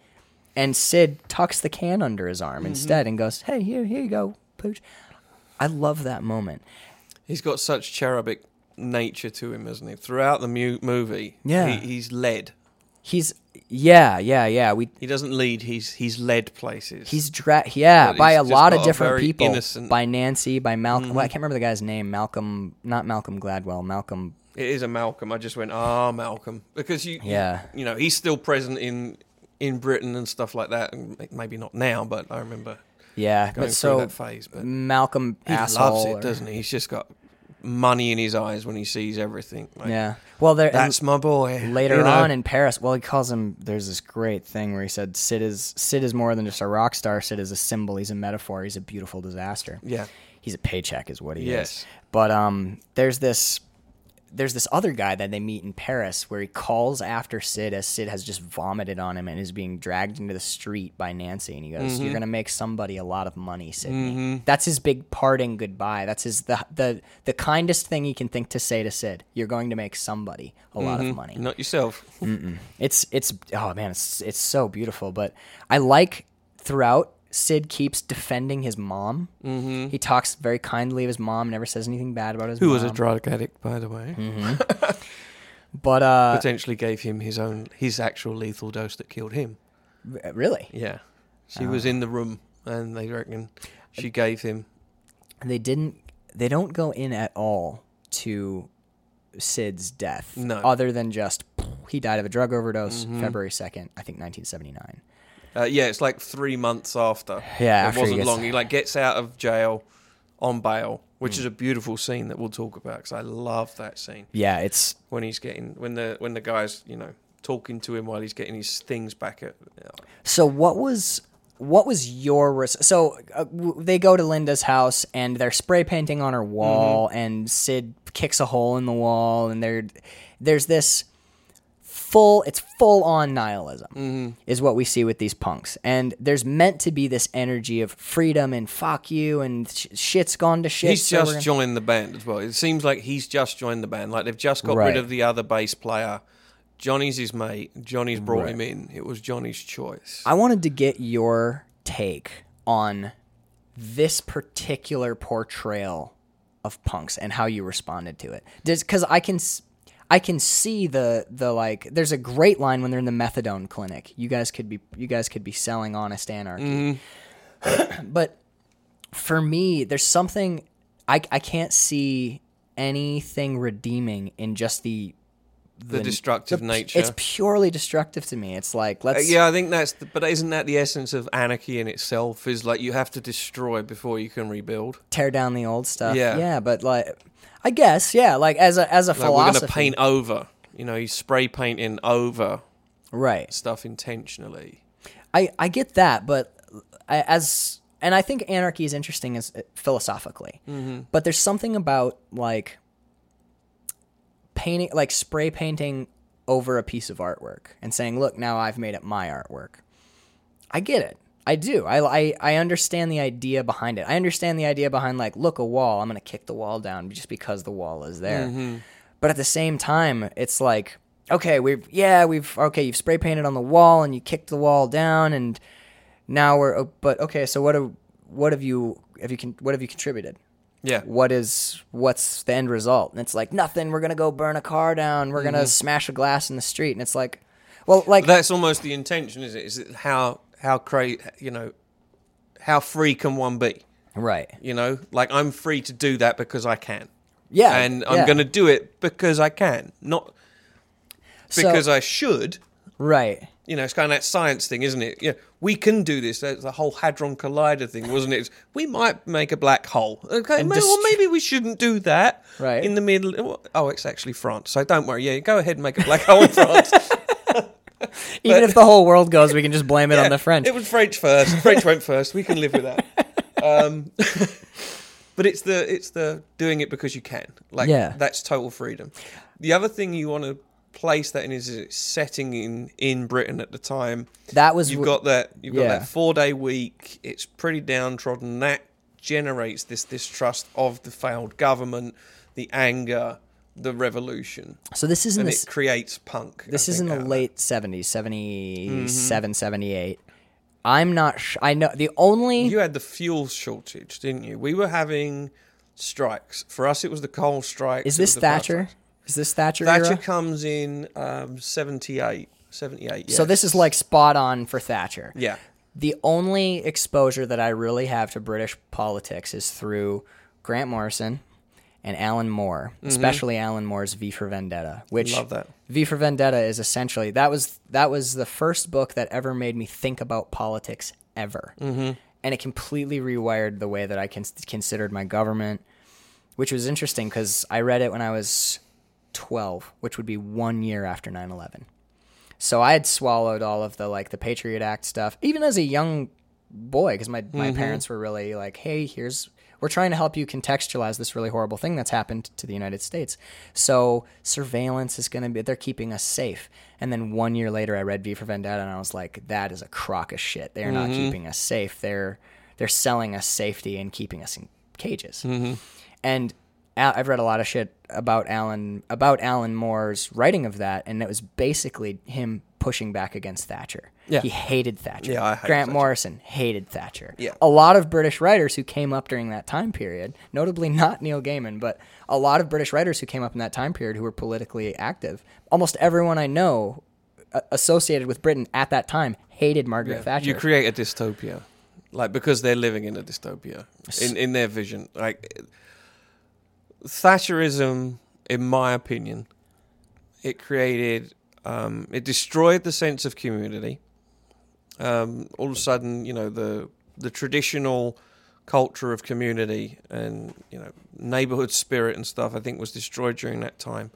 And Sid tucks the can under his arm Mm-hmm. instead and goes, "Hey, here, here you go, pooch." I love that moment. He's got such cherubic nature to him, isn't he? Throughout the mu- movie, Yeah. he, he's led. He's yeah, yeah, yeah. We He doesn't lead. He's he's led places. He's dra- yeah, But by he's a just lot of got a different very people. innocent- Mm-hmm. By Nancy, by Malcolm. Well, I can't remember the guy's name. Malcolm, not Malcolm Gladwell. Malcolm. It is a Malcolm. I just went, ah, Malcolm, because you, Yeah. you know, he's still present in in Britain and stuff like that. And maybe not now, but I remember Yeah, going but through so that phase. But Malcolm he loves it, or- doesn't he? He's just got money in his eyes when he sees everything. Like, Yeah. Well, there. that's my boy. later you know? on in Paris, well, he calls him. There's this great thing where he said, "Sid is Sid is more than just a rock star. Sid is a symbol. He's a metaphor. He's a beautiful disaster." yeah, he's a paycheck is what he is. But um there's this there's this other guy that they meet in Paris where he calls after Sid as Sid has just vomited on him and is being dragged into the street by Nancy and he goes, Mm-hmm. You're gonna make somebody a lot of money, Sidney. That's his big parting goodbye. That's his the the the kindest thing he can think to say to Sid. You're going to make somebody a lot Mm-hmm. of money. not yourself. It's it's oh man, it's it's so beautiful. But I like throughout Sid keeps defending his mom. Mm-hmm. He talks very kindly of his mom, never says anything bad about his Who mom. was a drug addict, by the way? But uh, Potentially gave him his own his actual lethal dose that killed him. really, Yeah, she was in the room, and they reckon she gave him. they didn't. They don't go in at all to Sid's death, No. other than just he died of a drug overdose, Mm-hmm. February second, I think, nineteen seventy nine. Uh, yeah, it's like three months after. Yeah, it wasn't gets- long. He like gets out of jail on bail, which Mm. is a beautiful scene that we'll talk about because I love that scene Yeah, it's when he's getting when the when the guys you know talking to him while he's getting his things back at. So what was what was your res- so uh, w- they go to Linda's house and they're spray painting on her wall and Sid kicks a hole in the wall and there there's this full it's full on nihilism Mm-hmm. is what we see with these punks and there's meant to be this energy of freedom and fuck you and sh- shit's gone to shit He's so just gonna- joined the band as well. It seems like he's just joined the band. Like they've just got Right. rid of the other bass player. Johnny's his mate. Johnny's brought Right. him in. It was Johnny's choice. I wanted to get your take on this particular portrayal of punks and how you responded to it. Because I can, s- I can see the the like. There's a great line when they're in the methadone clinic. You guys could be you guys could be selling honest anarchy. but for me, there's something I I can't see anything redeeming in just the the, destructive the- nature. It's purely destructive to me. It's like Uh, let's yeah, I think that's. The, but isn't that the essence of anarchy in itself? Is like you have to destroy before you can rebuild. tear down the old stuff. Yeah. yeah, but like, I guess, yeah, like as a as a Like we're going to paint over. You know, you spray painting over right? stuff intentionally. I I get that, but I, as and I think anarchy is interesting as philosophically, Mm-hmm. but there's something about like painting, like spray painting over a piece of artwork and saying, "Look, now I've made it my artwork." I get it. I do. I, I, I understand the idea behind it. I understand the idea behind like, look, a wall. I'm gonna kick the wall down just because the wall is there. Mm-hmm. But at the same time, it's like, okay, we've yeah, we've okay, you've spray painted on the wall and you kicked the wall down, and now we're. oh, But okay, so what have what have you have you con- what have you contributed? Yeah. What is what's the end result? And it's like nothing. We're gonna go burn a car down. We're gonna smash a glass in the street, and it's like, well, like That's almost the intention, is it? Is it how how cra- you know how free can one be? right, You know, like I'm free to do that because I can, yeah, and I'm yeah. going to do it because I can, not So- because I should. right. You know, it's kind of that science thing, isn't it? Yeah, we can do this. That's the whole hadron collider thing, wasn't it? We might make a black hole. Okay, And may- well, maybe we shouldn't do that. Right. in the middle. Oh, it's actually France. So don't worry. Yeah, go ahead and make a black hole in France. Even if the whole world goes, we can just blame it on the French. It was French first. French went first. We can live with that. Um, but it's the it's the doing it because you can. Like Yeah. that's total freedom. The other thing you want to place that in is it's setting in in Britain at the time. that was You've got that you've got Yeah. that four day week. It's pretty downtrodden. That generates this distrust of the failed government, the anger, the revolution, so this is in and the it creates punk. This is in the out of that. late 70s, 77, 78. I'm not sh- I know the only You had the fuel shortage, didn't you? We were having strikes. For us, it was the coal strike. Is this was the bus Thatcher? Is this Thatcher, Thatcher era? comes in um, 78. 78, So this is like spot on for Thatcher. Yeah. The only exposure that I really have to British politics is through Grant Morrison and Alan Moore, especially Alan Moore's V for Vendetta, which Mm-hmm. Love that. V for Vendetta is essentially that was that was the first book that ever made me think about politics ever, mm-hmm. and it completely rewired the way that I cons- considered my government, which was interesting because I read it when I was twelve, which would be one year after 9-11. So I had swallowed all of the like the Patriot Act stuff, even as a young boy, because my, my parents were really like, "Hey, here's we're trying to help you contextualize this really horrible thing that's happened to the United States." So surveillance is going to be they're keeping us safe. And then one year later, I read V for Vendetta, and I was like, "That is a crock of shit. They're not mm-hmm. keeping us safe. They're they're selling us safety and keeping us in cages." Mm-hmm. And Al- I've read a lot of shit about Alan about Alan Moore's writing of that, and it was basically him pushing back against Thatcher. Yeah. He hated Thatcher. Yeah, I hate Grant Thatcher. Morrison hated Thatcher. Yeah. A lot of British writers who came up during that time period, notably not Neil Gaiman, but a lot of British writers who came up in that time period who were politically active. Almost everyone I know uh, associated with Britain at that time hated Margaret Thatcher. You create a dystopia, like because they're living in a dystopia in in their vision. Like Thatcherism, in my opinion, it created, um, it destroyed the sense of community. Um, all of a sudden, you know the the traditional culture of community and you know neighborhood spirit and stuff. I think was destroyed during that time.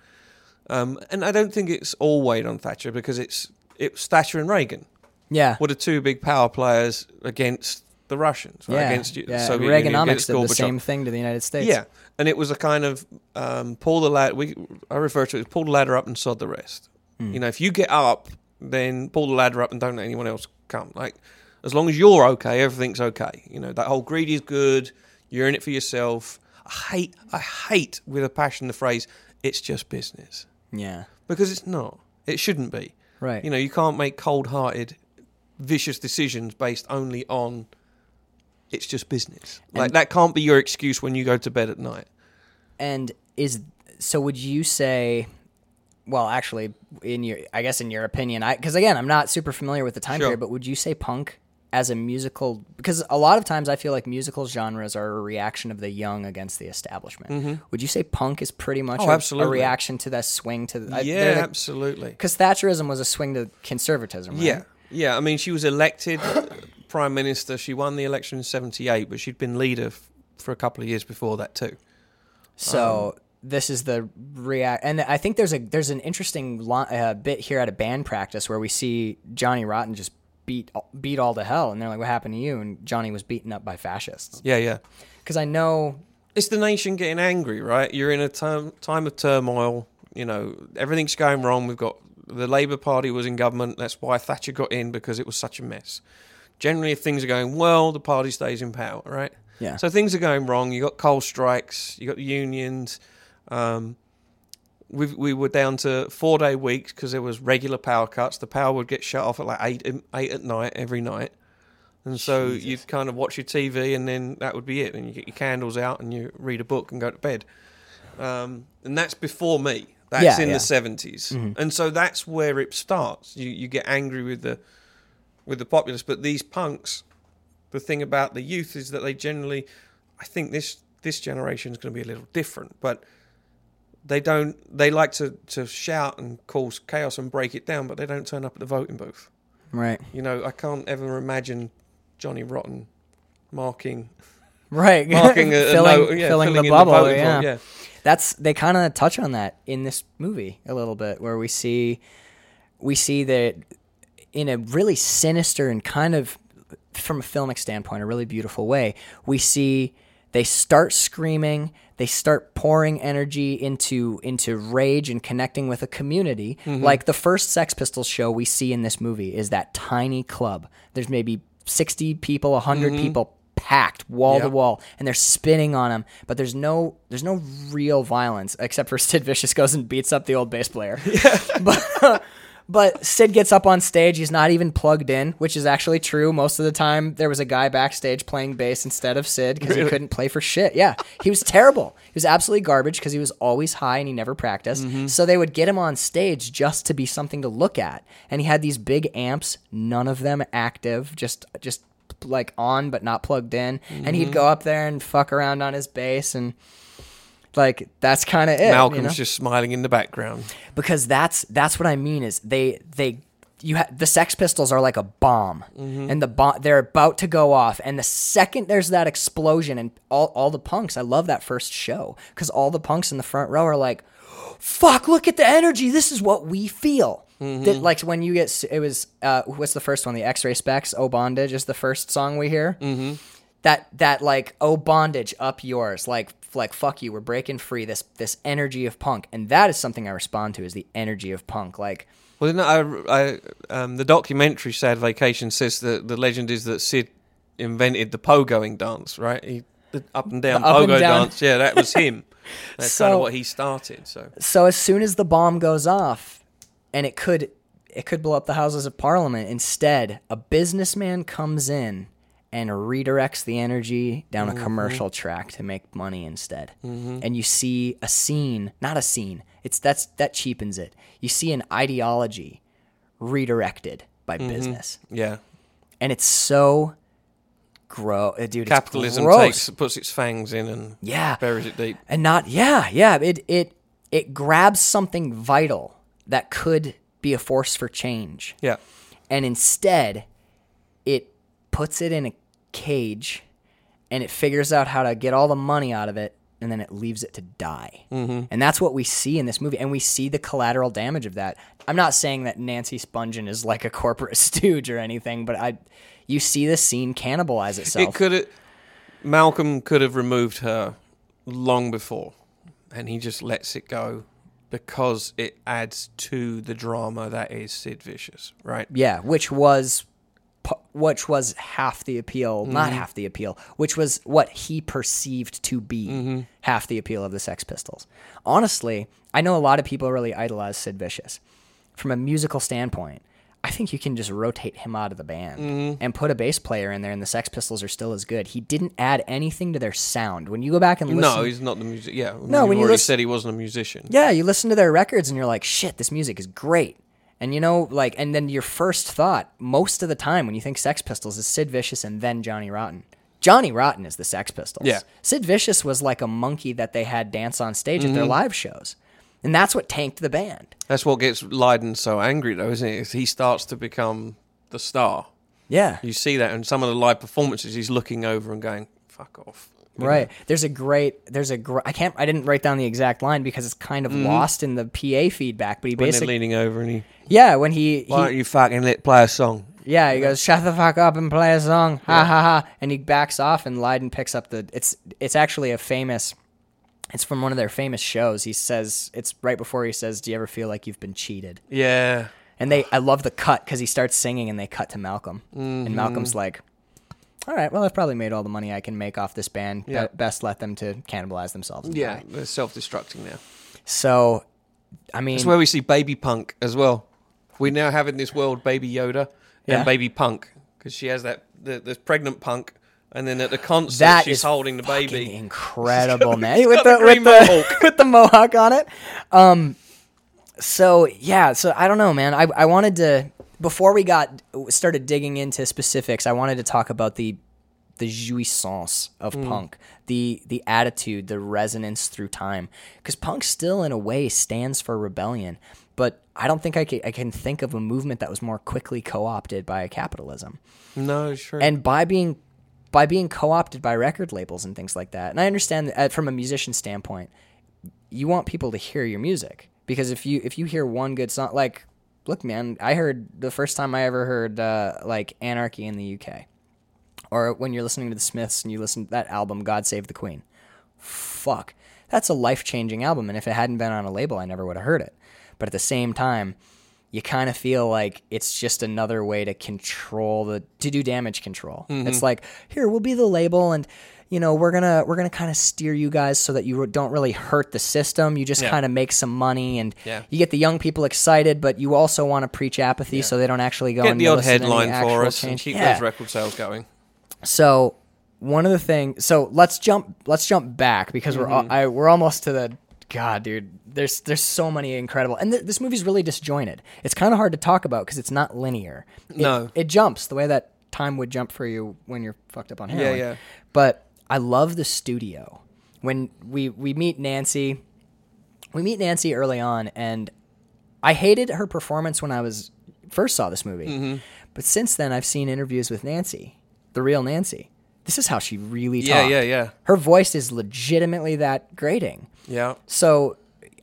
Um, and I don't think it's all weighed on Thatcher because it's it's Thatcher and Reagan yeah. were the two big power players against the Russians, right? yeah. against the yeah. Soviet Union, Reaganomics against did the same thing to the United States. Yeah, and it was a kind of um, pull the ladder. We I refer to it as pull the ladder up and sod the rest. Hmm. You know, if you get up, then pull the ladder up and don't let anyone else come. Like, as long as you're okay, everything's okay. You know, that whole greed is good. You're in it for yourself. I hate, I hate with a passion the phrase, it's just business. Yeah. Because it's not. It shouldn't be. Right. You know, you can't make cold hearted, vicious decisions based only on it's just business. Like, that can't be your excuse when you go to bed at night. And is so? Would you say? Well, actually, in your, I guess, in your opinion, I because again, I'm not super familiar with the time Sure. period, but would you say punk as a musical? Because a lot of times, I feel like musical genres are a reaction of the young against the establishment. Would you say punk is pretty much Mm-hmm. Oh, a, a reaction to that swing to? the yeah, absolutely. Because Thatcherism was a swing to conservatism. Right? Yeah, yeah. I mean, she was elected prime minister. She won the election in '78, but she'd been leader f- for a couple of years before that too. So Um, this is the react, and I think there's a there's an interesting lo- uh, bit here at a band practice where we see Johnny Rotten just beat beat all to hell, and they're like, "What happened to you?" And Johnny was beaten up by fascists. Yeah, yeah. Because I know, It's the nation getting angry, right? You're in a time time of turmoil. You know, everything's going wrong. We've got the Labour Party was in government. That's why Thatcher got in because it was such a mess. Generally, if things are going well, the party stays in power, right? Yeah. So things are going wrong. You got coal strikes. You got the unions. Um, we we were down to four day weeks because there was regular power cuts. The power would get shut off at like eight eight at night every night, and so you'd kind of watch your TV, and then that would be it. And you get your candles out, and you read a book and go to bed. Um, and that's before me. That's Yeah, in yeah. the 70s and so that's where it starts. You you get angry with the with the populace, but these punks, the thing about the youth is that they generally, I think this this generation is going to be a little different, but they don't. They like to to shout and cause chaos and break it down, but they don't turn up at the voting booth. right, You know, I can't ever imagine Johnny Rotten marking right, marking a, a filling, note- yeah, filling, the bubble. voting yeah. yeah. that's they kind of touch on that in this movie a little bit where we see we see that in a really sinister and kind of from a filmic standpoint a really beautiful way we see they start screaming. They start pouring energy into into rage and connecting with a community. Mm-hmm. Like the first sex pistols show we see in this movie is that tiny club. There's maybe 60 people 100 mm-hmm. people packed wall to wall and they're spinning on him but there's no there's no real violence except for sid vicious goes and beats up the old bass player. But but sid gets up on stage. He's not even plugged in which is actually true. Most of the time there was a guy backstage playing bass instead of sid because he couldn't play for shit. Yeah. He was terrible. He was absolutely garbage because he was always high and he never practiced. Mm-hmm. So they would get him on stage just to be something to look at. And he had these big amps none of them active just just like on but not plugged in. And he'd mm-hmm. go up there and fuck around on his bass and like that's kind of it Malcolm's you know? just smiling in the background. because that's that's what I mean is they they you ha- the Sex Pistols are like a bomb, and the bomb they're about to go off, and the second there's that explosion, and all all the punks, I love that first show because all the punks in the front row are like, "Fuck! Look at the energy. This is what we feel." That, like when you get it was uh, what's the first one? The X-Ray Spex. Oh Bondage is the first song we hear. Mm-hmm. That that like oh bondage up yours like like fuck you we're breaking free this this energy of punk and that is something I respond to is the energy of punk like Well, no, I, I, um, the documentary "Sad Vacation" says that the legend is that Sid invented the pogoing dance, right? He, the up and down The up and pogo down. dance. Yeah, that was him. That's kind of what he started. So so as soon as the bomb goes off and it could it could blow up the houses of parliament instead a businessman comes in and redirects the energy down Mm-hmm. a commercial track to make money instead and you see a scene not a scene it's that's that cheapens it you see an ideology redirected by Mm-hmm. business yeah, and it's so gross dude it's capitalism gross. takes puts its fangs in and Yeah. buries it deep. and not yeah yeah it it it grabs something vital that could be a force for change Yeah, and instead it puts it in a cage and it figures out how to get all the money out of it and then it leaves it to die mm-hmm. and that's what we see in this movie and we see the collateral damage of that i'm not saying that nancy spungen is like a corporate stooge or anything but i you see this scene cannibalize itself it could. Malcolm could have removed her long before, and he just lets it go. because it adds to the drama that is Sid Vicious, right? Yeah, which was which was half the appeal, not Mm-hmm. half the appeal, which was what he perceived to be Mm-hmm. half the appeal of the Sex Pistols. Honestly, I know a lot of people really idolize Sid Vicious. From a musical standpoint, I think you can just rotate him out of the band Mm-hmm. and put a bass player in there, and the Sex Pistols are still as good. He didn't add anything to their sound. When you go back and listen, No, he's not the music. Yeah, No, you've when you already listen- said he wasn't a musician. yeah, you listen to their records and you're like, shit, this music is great. And you know, like, and then your first thought, most of the time when you think Sex Pistols, is Sid Vicious and then Johnny Rotten. Johnny Rotten is the Sex Pistols. Yeah. Sid Vicious was like a monkey that they had dance on stage at their Mm-hmm. live shows. And that's what tanked the band. That's what gets Lydon so angry, though, isn't it? Is he starts to become the star. Yeah. You see that in some of the live performances. He's looking over and going, "Fuck off." Right. There's a great, there's a great, I can't, I didn't write down the exact line because it's kind of lost in the PA feedback, but he Mm-hmm. When basically, leaning over and he, yeah, when he, why don't he you fucking let play a song? Yeah, he goes, "Shut the fuck up and play a song." Ha ha ha! And he backs off, and Lydon picks up the. It's it's actually a famous. It's from one of their famous shows. He says it's right before he says, "Do you ever feel like you've been cheated?" Yeah, And they, I love the cut because he starts singing, and they cut to Malcolm, and Malcolm's Mm-hmm. like, "All right, well, I've probably made all the money I can make off this band. Be- best let them to cannibalize themselves." yeah, die." they're self-destructing now. So, I mean, That's where we see Baby Punk as well. We now have in this world Baby Yoda Yeah. and Baby Punk because she has that the, the pregnant Punk, and then at the concert that she's is holding the fucking baby. incredible, man. got with the green with the mohawk. with the mohawk on it. Um, so yeah, so I don't know, man. I I wanted to before we got started digging into specifics. I wanted to talk about the the jouissance of Hmm. punk, the the attitude, the resonance through time, because punk still in a way stands for rebellion. But I don't think I can, I can think of a movement that was more quickly co-opted by capitalism No, sure. and by being by being co-opted by record labels and things like that. And I understand that uh, from a musician standpoint, you want people to hear your music because if you if you hear one good song, like look, man, I heard the first time I ever heard uh, like Anarchy in the UK, or when you're listening to the Smiths and you listen to that album God Save the Queen. Fuck, that's a life changing album, and if it hadn't been on a label, I never would have heard it. But at the same time, you kind of feel like it's just another way to control the to do damage control. Mm-hmm. It's like here we'll be the label and you know we're gonna we're gonna kind of steer you guys so that you don't really hurt the system. You just Yeah. kind of make some money and Yeah. you get the young people excited, but you also want to preach apathy so they don't actually go Get and the odd headline for us change. and keep Yeah. those record sales going. So one of the things, so let's jump, let's jump back because we're Mm-hmm. al- I, we're almost to the God, dude. There's there's so many incredible, and th- this movie's really disjointed. It's kind of hard to talk about because it's not linear. It, No. it jumps the way that time would jump for you when you're fucked up on heroin. Yeah, yeah. But I love the studio when we we meet Nancy. We meet Nancy early on, and I hated her performance when I was first saw this movie. Mm-hmm. But since then, I've seen interviews with Nancy, the real Nancy. This is how she really talks. Yeah, talked. yeah, yeah. Her voice is legitimately that grating. Yeah. So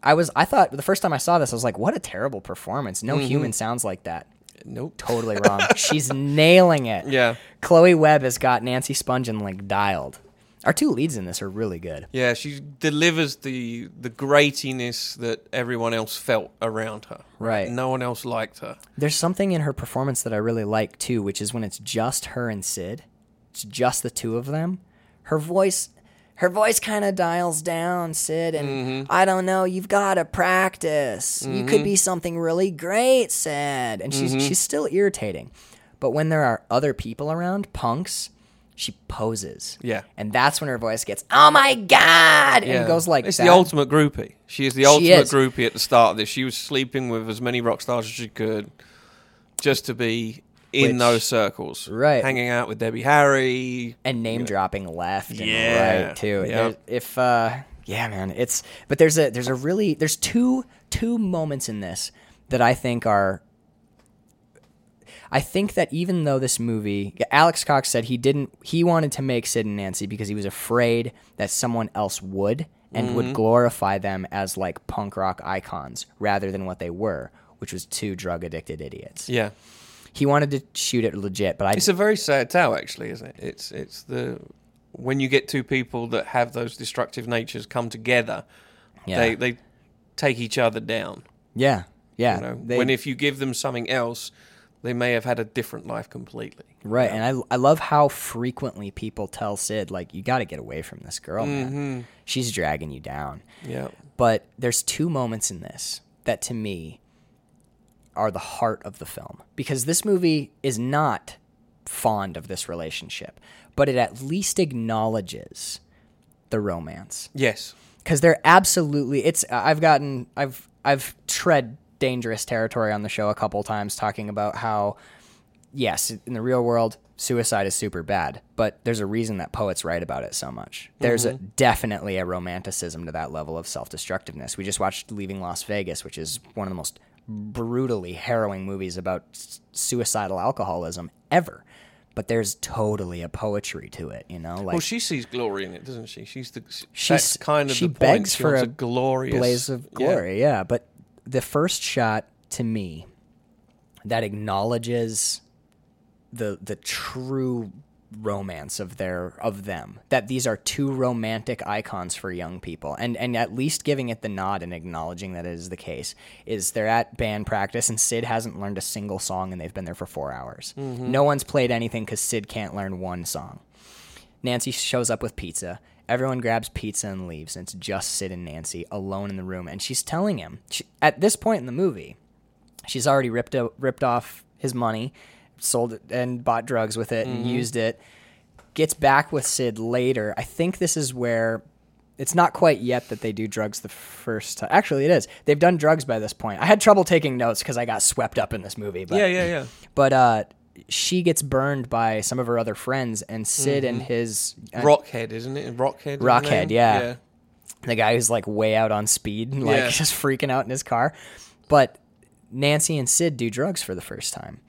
I was, I thought the first time I saw this, I was like, what a terrible performance. No Mm-hmm. human sounds like that. Nope. Totally wrong. She's nailing it. Yeah. Chloe Webb has got Nancy Spungen like dialed. Our two leads in this are really good. Yeah, she delivers the the gratiness that everyone else felt around her. Right. No one else liked her. There's something in her performance that I really like too, which is when it's just her and Sid. It's just the two of them. Her voice her voice kind of dials down, Sid, and mm-hmm. I don't know, you've got to practice. You could mm-hmm. be something really great, Sid. And she's mm-hmm. she's still irritating. But when there are other people around, punks, she poses. Yeah. And that's when her voice gets, "Oh my god!" and Yeah. it goes like it's that. the ultimate groupie. She is the ultimate is. groupie at the start of this. She was sleeping with as many rock stars as she could, just to be in Which- those circles, Right. Hanging out with Debbie Harry. and name dropping left and Yeah, right too. There- If uh, yeah, man, it's but there's a there's a really there's two two moments in this that I think are. I think that even though this movie, Alex Cox said he didn't, he wanted to make Sid and Nancy because he was afraid that someone else would and Mm-hmm. would glorify them as like punk rock icons rather than what they were, which was two drug addicted idiots. Yeah, He wanted to shoot it legit, but I it's a very sad tale, actually, isn't it? It's it's the when you get two people that have those destructive natures come together, yeah. they they take each other down. Yeah, yeah. You know, They- when if you give them something else, they may have had a different life completely. right, and I I love how frequently people tell Sid like you got to get away from this girl, Mm-hmm. man. She's dragging you down. Yeah. But there's two moments in this that to me are the heart of the film because this movie is not fond of this relationship, but it at least acknowledges the romance Yes. because they're absolutely it's i've gotten i've i've tread dangerous territory on the show a couple times talking about how yes in the real world suicide is super bad but there's a reason that poets write about it so much there's a, mm-hmm. definitely a romanticism to that level of self-destructiveness we just watched leaving las vegas which is one of the most brutally harrowing movies about s- suicidal alcoholism ever but there's totally a poetry to it you know like Well, she sees glory in it, doesn't she? She's the. She's- kind of she the begs She for a glorious blaze of yeah. glory. Yeah. but the first shot to me that acknowledges the the true romance of their of them that these are two romantic icons for young people and and at least giving it the nod and acknowledging that it is the case is they're at band practice and Sid hasn't learned a single song and they've been there for 4 hours. Mm-hmm. No one's played anything cuz Sid can't learn one song. Nancy shows up with pizza. Everyone grabs pizza and leaves, and it's just Sid and Nancy alone in the room. And she's telling him she, at this point in the movie, she's already ripped o- ripped off his money, sold it, and bought drugs with it, and used it. Gets back with Sid later. I think this is where it's not quite yet that they do drugs the first time. Actually, it is. They've done drugs by this point. I had trouble taking notes because I got swept up in this movie. But Yeah, yeah, yeah. but uh, she gets burned by some of her other friends, and Sid and his uh, Rockhead, isn't it? Rockhead. Rockhead, name? yeah. the guy who's like way out on speed and like Yeah. just freaking out in his car. But Nancy and Sid do drugs for the first time.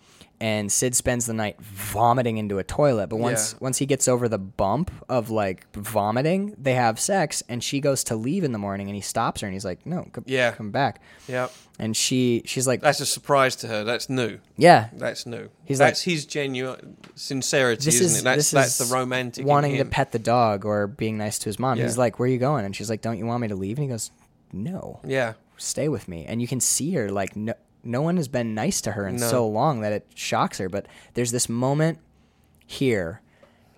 And Sid spends the night vomiting into a toilet. But once Yeah. once he gets over the bump of like vomiting, they have sex and she goes to leave in the morning and he stops her and he's like, No, come, Yeah. come back. Yeah. And she she's like That's a surprise to her. That's new. Yeah. That's new. He's like- that's his genuine sincerity, This isn't is it? That's this that's is the romantic. in wanting to pet the dog or being nice to his mom. Yeah. He's like, Where are you going? And she's like, Don't you want me to leave? And he goes, No. Yeah. stay with me and you can see her like no, no one has been nice to her in No. so long that it shocks her but there's this moment here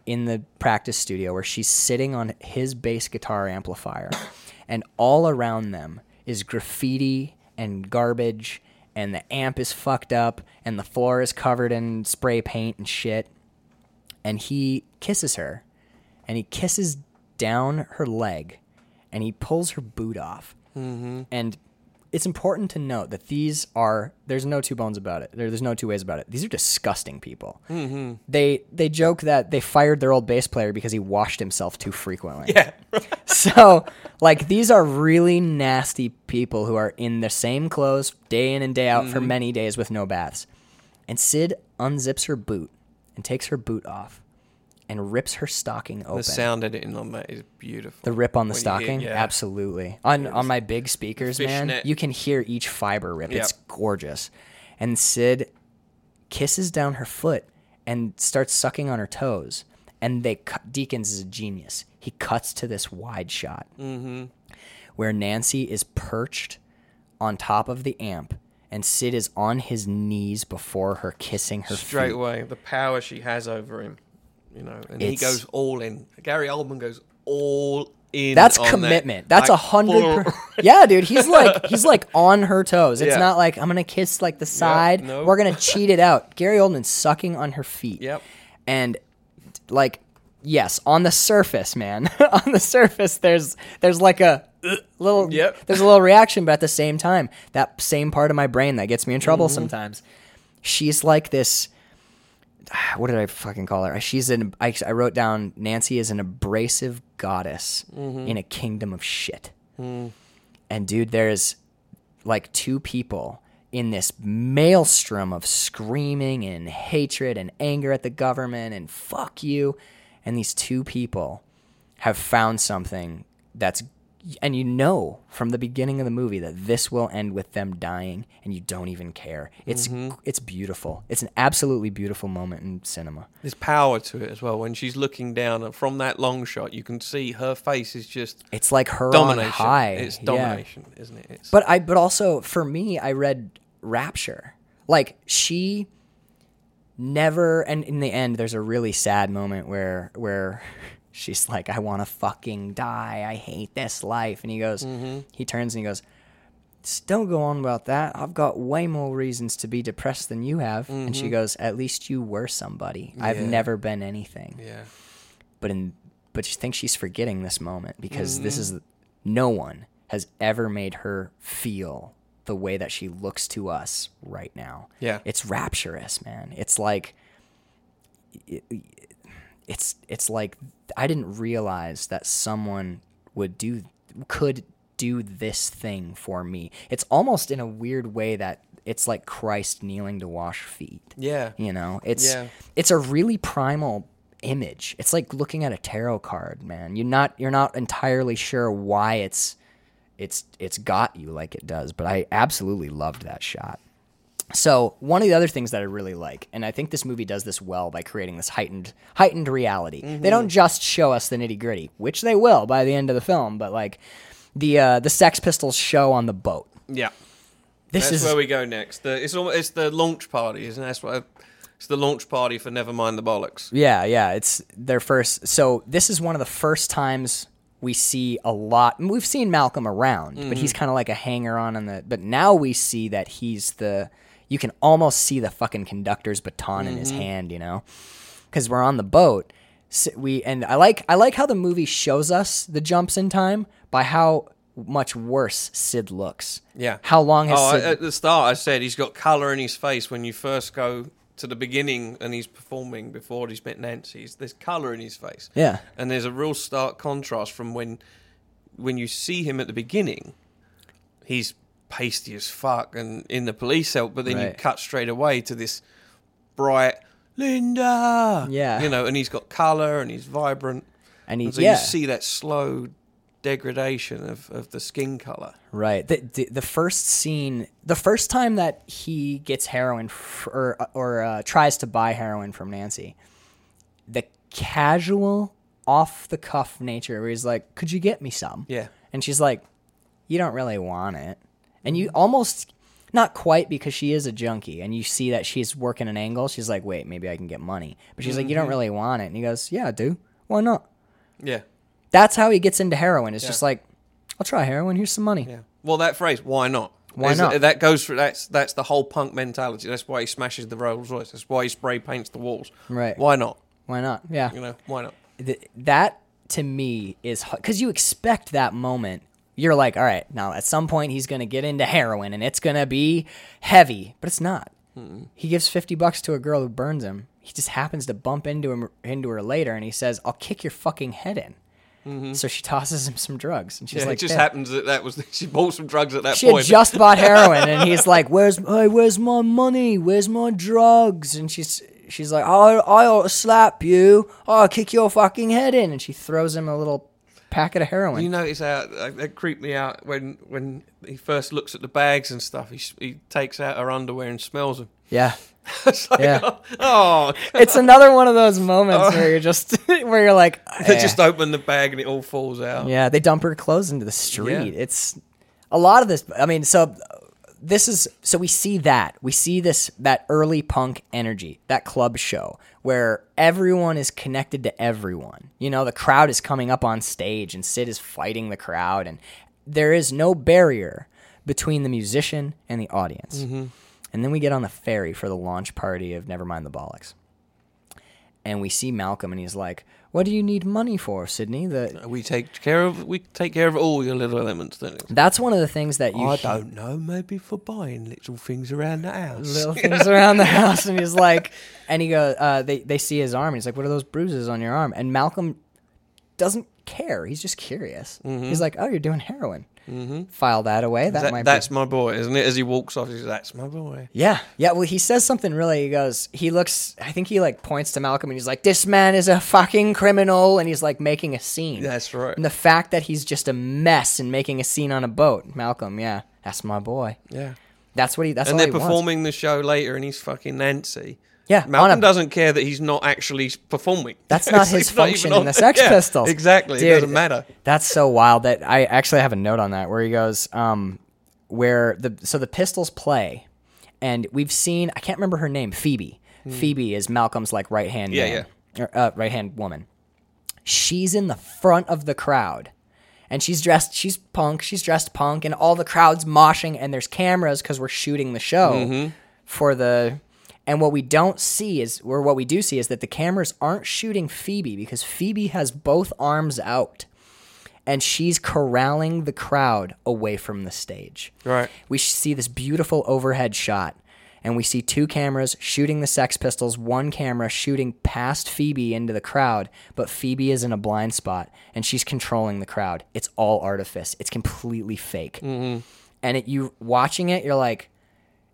in the practice studio where she's sitting on his bass guitar amplifier and all around them is graffiti and garbage and the amp is fucked up and the floor is covered in spray paint and shit and he kisses her and he kisses down her leg and he pulls her boot off Mm-hmm. and it's important to note that these are there's no two bones about it there, there's no two ways about it these are disgusting people Mm-hmm. they they joke that they fired their old bass player because he washed himself too frequently Yeah. so like these are really nasty people who are in the same clothes day in and day out for Mm-hmm. many days with no baths and sid unzips her boot and takes her boot off and rips her stocking open The sound editing on that is beautiful. the rip on the When hear- stocking, yeah. absolutely. On on my big speakers, man, you can hear each fiber rip. It's gorgeous. And Sid kisses down her foot and starts sucking on her toes. And they cut, Deakins is a genius. He cuts to this wide shot Mm-hmm. where Nancy is perched on top of the amp, and Sid is on his knees before her, kissing her Straight feet. away, the power she has over him, you know, and he goes all in. Gary Oldman goes all in. That's on that. commitment. That's a Like, hundred. Per- yeah, dude. He's like he's like on her toes. It's Yeah. not like I'm gonna kiss like the side. no. We're gonna cheat it out. Gary Oldman's sucking on her feet. Yep. And like, yes, on the surface, man. on the surface, there's there's like a uh, little. Yep. There's a little reaction, but at the same time, that same part of my brain that gets me in trouble Mm-hmm. sometimes. She's like this what did I fucking call her? She's an. I, I wrote down Nancy is an abrasive goddess Mm-hmm. in a kingdom of shit. Mm. And dude, there's like two people in this maelstrom of screaming and hatred and anger at the government and fuck you. And these two people have found something that's and you know from the beginning of the movie that this will end with them dying and you don't even care it's mm-hmm. it's beautiful it's an absolutely beautiful moment in cinema There's power to it as well. When she's looking down and from that long shot, you can see her face is just it's like her domination. on high It's Yeah. domination, isn't it? It's, But I but also for me, I read Rapture. Like she never and in the end there's a really sad moment where where she's like, I wanna fucking die. I hate this life. And he goes Mm-hmm. he turns and he goes, "S- don't go on about that. I've got way more reasons to be depressed than you have. And she goes, At least you were somebody. I've Mm-hmm. Never been anything yeah. but in but she thinks she's forgetting this moment because this Mm-hmm. is no one has ever made her feel the way that she looks to us right now. Yeah. It's rapturous, man. It's like it- it's it's like I didn't realize that someone would do could do this thing for me. It's almost in a weird way that it's like Christ kneeling to wash feet. Yeah. You know, it's Yeah. it's a really primal image. It's like looking at a tarot card, man. You're not you're not entirely sure why it's it's it's got you like it does, but I absolutely loved that shot. So one of the other things that I really like, and I think this movie does this well by creating this heightened heightened reality. They don't just show us the nitty gritty, which they will by the end of the film, but like the uh, the Sex Pistols show on the boat. Yeah. This That's is where we go next. The, it's almost, it's the launch party, isn't it? That's what it's the launch party for Nevermind the Bollocks. Yeah, yeah, it's their first. So this is one of the first times we see a lot. We've seen Malcolm around, but he's kind of like a hanger on on the. But now we see that he's the. You can almost see the fucking conductor's baton in his mm-hmm. hand, you know, because we're on the boat. S we and I like I like how the movie shows us the jumps in time by how much worse Sid looks. Yeah. How long has Oh, Sid? I, at the start, I said he's got colour in his face when you first go to the beginning and he's performing before he's met Nancy. He's- There's colour in his face. yeah. and there's a real stark contrast from when when you see him at the beginning he's pasty as fuck and in the police help, but then you cut straight away to this bright linda Yeah. you know and he's got color and he's vibrant And he and so yeah. you see that slow degradation of, of the skin color Right. The, the the first scene, the first time that he gets heroin f- or or uh, tries to buy heroin from Nancy, the casual, off the cuff nature where he's like, "Could you get me some?" yeah And she's like, "You don't really want it," and you almost. Not quite because she is a junkie, and you see that she's working an angle. She's like, "Wait, maybe I can get money," but she's like, "You don't mm-hmm. really want it," and he goes, "Yeah, I do. Why not?" yeah That's how he gets into heroin. It's just like, "I'll try heroin. Here's some money." yeah well that phrase why not Why Is- not? that goes for that's that's the whole punk mentality that's why he smashes the rolls royce that's why he spray paints the walls Right. why not Why not? Yeah. you know why not th- that to me is because you expect that moment. You're like, all right, now at some point he's gonna get into heroin and it's gonna be heavy, but it's not. He gives fifty bucks to a girl who burns him. He just happens to bump into him into her later, and he says, "I'll kick your fucking head in." Mm-hmm. So she tosses him some drugs, and she's Yeah, like, it just happens that that was she bought some drugs at that She had point. just bought heroin, and he's like, "Where's hey, where's my money? Where's my drugs?" And she's she's like, "I I ought to slap you. I'll kick your fucking head in." And she throws him a little packet of heroin. you notice how uh, that creeped me out when when he first looks at the bags and stuff. He he takes out her underwear and smells them. yeah, it's like, Yeah. oh, it's another one of those moments where you're just where you're like, they "Eh." just open the bag and it all falls out. Yeah, they dump her clothes into the street. Yeah. It's a lot of this. I mean, so this is so we see that we see this that early punk energy, that club show where everyone is connected to everyone. You know, the crowd is coming up on stage and Sid is fighting the crowd, and there is no barrier between the musician and the audience. Mm-hmm. And then we get on the ferry for the launch party of Nevermind the Bollocks. And we see Malcolm, and he's like, "What do you need money for, Sydney?" That We take care of we take care of all your little elements. Don't we? That's one of the things that you I don't know, maybe for buying little things around the house. little things around the house, and he's like, and he goes, uh, they they see his arm, and he's like, "What are those bruises on your arm?" And Malcolm doesn't care. He's just curious. Mm-hmm. He's like, "Oh, you're doing heroin." Mm-hmm. File that away. That, That- might that's be. my boy, isn't it? As he walks off, he says, "That's my boy." Yeah, yeah. Well, he says something really. He goes. He looks. I think he like points to Malcolm and he's like, "This man is a fucking criminal," and he's like making a scene. That's right. And the fact that he's just a mess and making a scene on a boat, Malcolm. Yeah, that's my boy. Yeah. That's what he. That's and all they're he wants. performing the show later, and he's fucking Nancy. Yeah, Malcolm a- doesn't care that he's not actually performing. That's not his not function even in the Sex Yeah, Pistols. Exactly. Dude, it doesn't matter. That's so wild that I actually have a note on that where he goes, um, where the so the Pistols play, and we've seen I can't remember her name, Phoebe. Phoebe is Malcolm's like right hand Hmm. Yeah, man, or, uh, right hand woman. She's in the front of the crowd. And she's dressed, she's punk, she's dressed punk, and all the crowd's moshing, and there's cameras because we're shooting the show Mm-hmm. for the. And what we don't see is, or what we do see is that the cameras aren't shooting Phoebe because Phoebe has both arms out and she's corralling the crowd away from the stage. Right. We see this beautiful overhead shot, and we see two cameras shooting the Sex Pistols, one camera shooting past Phoebe into the crowd, but Phoebe is in a blind spot and she's controlling the crowd. It's all artifice. It's completely fake. Mm-hmm. And it, you watching it, you're like,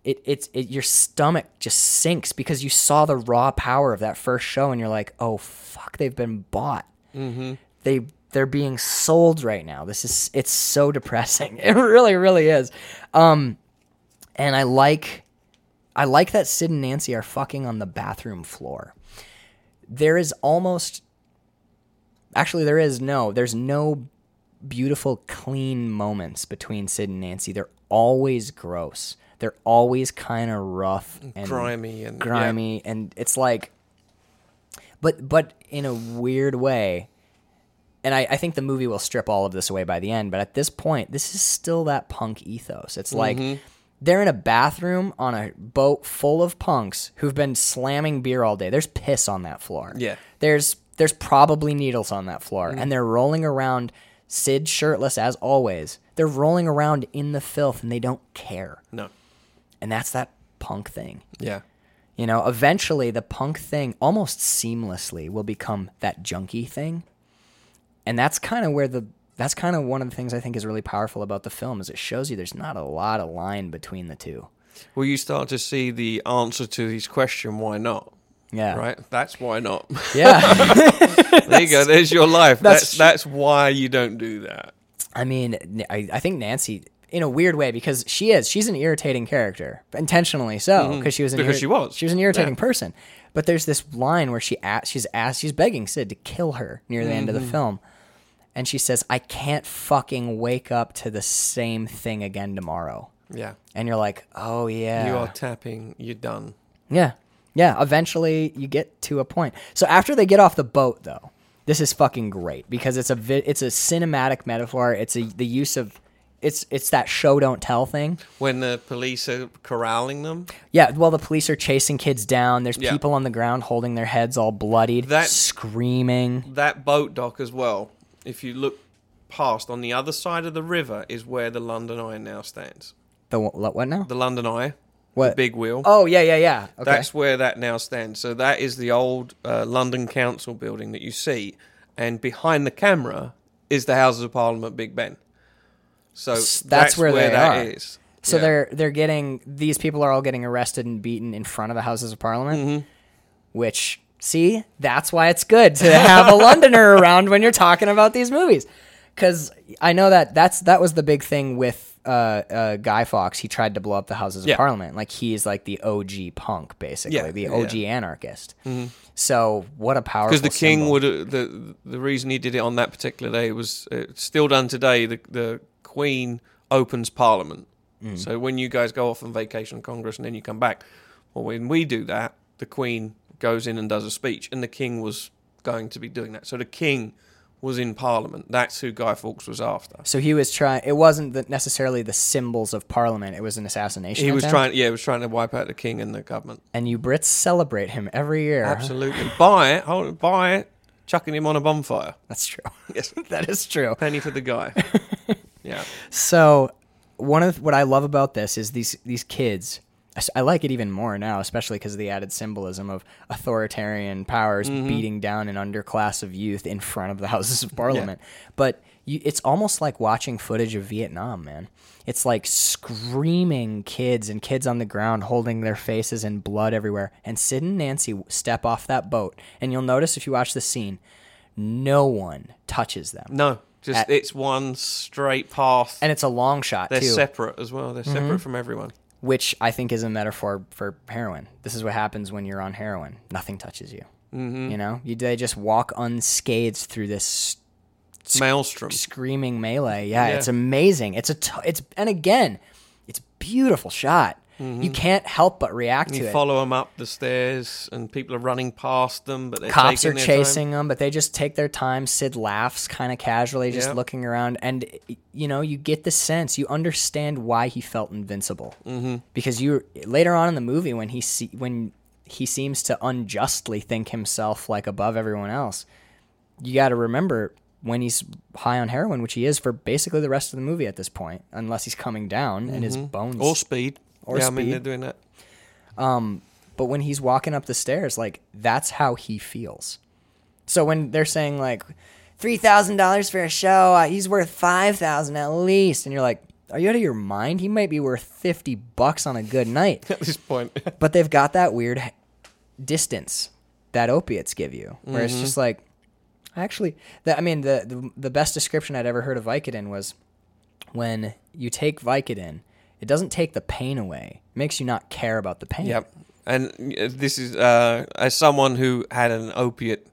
it, it's it, your stomach just sinks because you saw the raw power of that first show, and you're like, oh fuck, they've been bought. Mm-hmm. They they're being sold right now. This is it's so depressing. It really really is. Um, and I like I like that Sid and Nancy are fucking on the bathroom floor. There is almost actually there is no there's no beautiful clean moments between Sid and Nancy. They're always gross. They're always kind of rough and Grimy and- yeah. grimy and it's like but but in a weird way and I, I think the movie will strip all of this away by the end but at this point this is still that punk ethos it's like Mm-hmm. they're in a bathroom on a boat full of punks who've been slamming beer all day there's piss on that floor Yeah. there's there's probably needles on that floor and they're rolling around sid shirtless as always they're rolling around in the filth and they don't care No. And that's that punk thing Yeah. you know, eventually the punk thing almost seamlessly will become that junkie thing. And that's kind of where the that's kind of one of the things I think is really powerful about the film is it shows you there's not a lot of line between the two. Well, you start to see the answer to his question, why not? Yeah. Right? That's why not. Yeah. there you go. There's your life. That's That's that's, why you don't do that. I mean, I think Nancy in a weird way because she is she's an irritating character intentionally so because she was an Mm-hmm. Because she was. she was an irritating Yeah. person but there's this line where she asks she's asked she's begging Sid to kill her near the end Mm-hmm. of the film and she says I can't fucking wake up to the same thing again tomorrow Yeah. and you're like oh yeah You are tapping. You're done. yeah yeah eventually you get to a point so after they get off the boat though this is fucking great because it's a vi- it's a cinematic metaphor it's a the use of it's it's that show don't tell thing When the police are corralling them, Yeah, well, the police are chasing kids down. There's Yeah. people on the ground holding their heads all bloodied, That- screaming. that boat dock as well. If you look past on the other side of the river is where the London Eye now stands. The what, what now? The London Eye, What? the big wheel. Oh yeah, yeah, yeah. Okay. That's where that now stands. So that is the old uh, London Council building that you see, and behind the camera is the Houses of Parliament, Big Ben. So that's, that's where where, they that are. is. so Yeah. they're they're getting these people are all getting arrested and beaten in front of the Houses of Parliament, Mm-hmm. which see that's why it's good to have a Londoner around when you're talking about these movies, because I know that that's that was the big thing with. Uh, uh, Guy Fawkes, he tried to blow up the Houses of Yeah. Parliament. Like he's like the OG punk, basically, Yeah, the. Mm-hmm. OG anarchist. So what a powerful because the king symbol. would the the reason he did it on that particular day was uh, still done today. The the Queen opens Parliament. Mm. So when you guys go off on vacation, Congress, and then you come back, well, when we do that, the Queen goes in and does a speech, and the King was going to be doing that. So the King was in Parliament. That's who Guy Fawkes was after. So he was trying. It wasn't the, necessarily the symbols of Parliament. It was an assassination. He was trying, yeah, he was trying to wipe out the King and the government. and you Brits celebrate him every year. Absolutely, buy it, hold it, buy it, chucking him on a bonfire. That's true. Yes, that is true. penny for the guy. yeah. So one of what I love about this is these these kids. I like it even more now, especially because of the added symbolism of authoritarian powers Mm-hmm. beating down an underclass of youth in front of the Houses of Parliament. But you, it's almost like watching footage of Vietnam, man. It's like screaming kids and kids on the ground holding their faces in blood everywhere. And Sid and Nancy step off that boat, and you'll notice if you watch the scene, no one touches them, No, just At- it's one straight path. and it's a long shot They're too. separate as well. They're Mm-hmm. separate from everyone. which I think is a metaphor for heroin. This is what happens when you're on heroin. Nothing touches you. Mm-hmm. You know, you they just walk unscathed through this Maelstrom. screaming melee. Yeah, Yeah. it's amazing. It's a t- it's and again, it's beautiful shot. You can't help but react Mm-hmm. You to it. follow them up the stairs, and people are running past them, but they're Cops are their time. chasing them, but they just take their time. Sid laughs kind of casually, just Yeah. looking around, and you know, you get the sense, you understand why he felt invincible, mm-hmm. because you later on in the movie when he see when he seems to unjustly think himself like above everyone else. You got to remember when he's high on heroin, which he is for basically the rest of the movie at this point, unless he's coming down and his bones Or speed. Or yeah, I mean speed. they're doing that. but when he's walking up the stairs, like that's how he feels. So when they're saying like three thousand dollars for a show, uh, he's worth five thousand at least, and you're like, are you out of your mind? He might be worth fifty bucks on a good night. At this point, but they've got that weird distance that opiates give you, where it's just like, actually, that I mean, the, the the best description I'd ever heard of Vicodin was when you take Vicodin, it doesn't take the pain away, it makes you not care about the pain. Yep. And uh, this is uh, as someone who had an opiate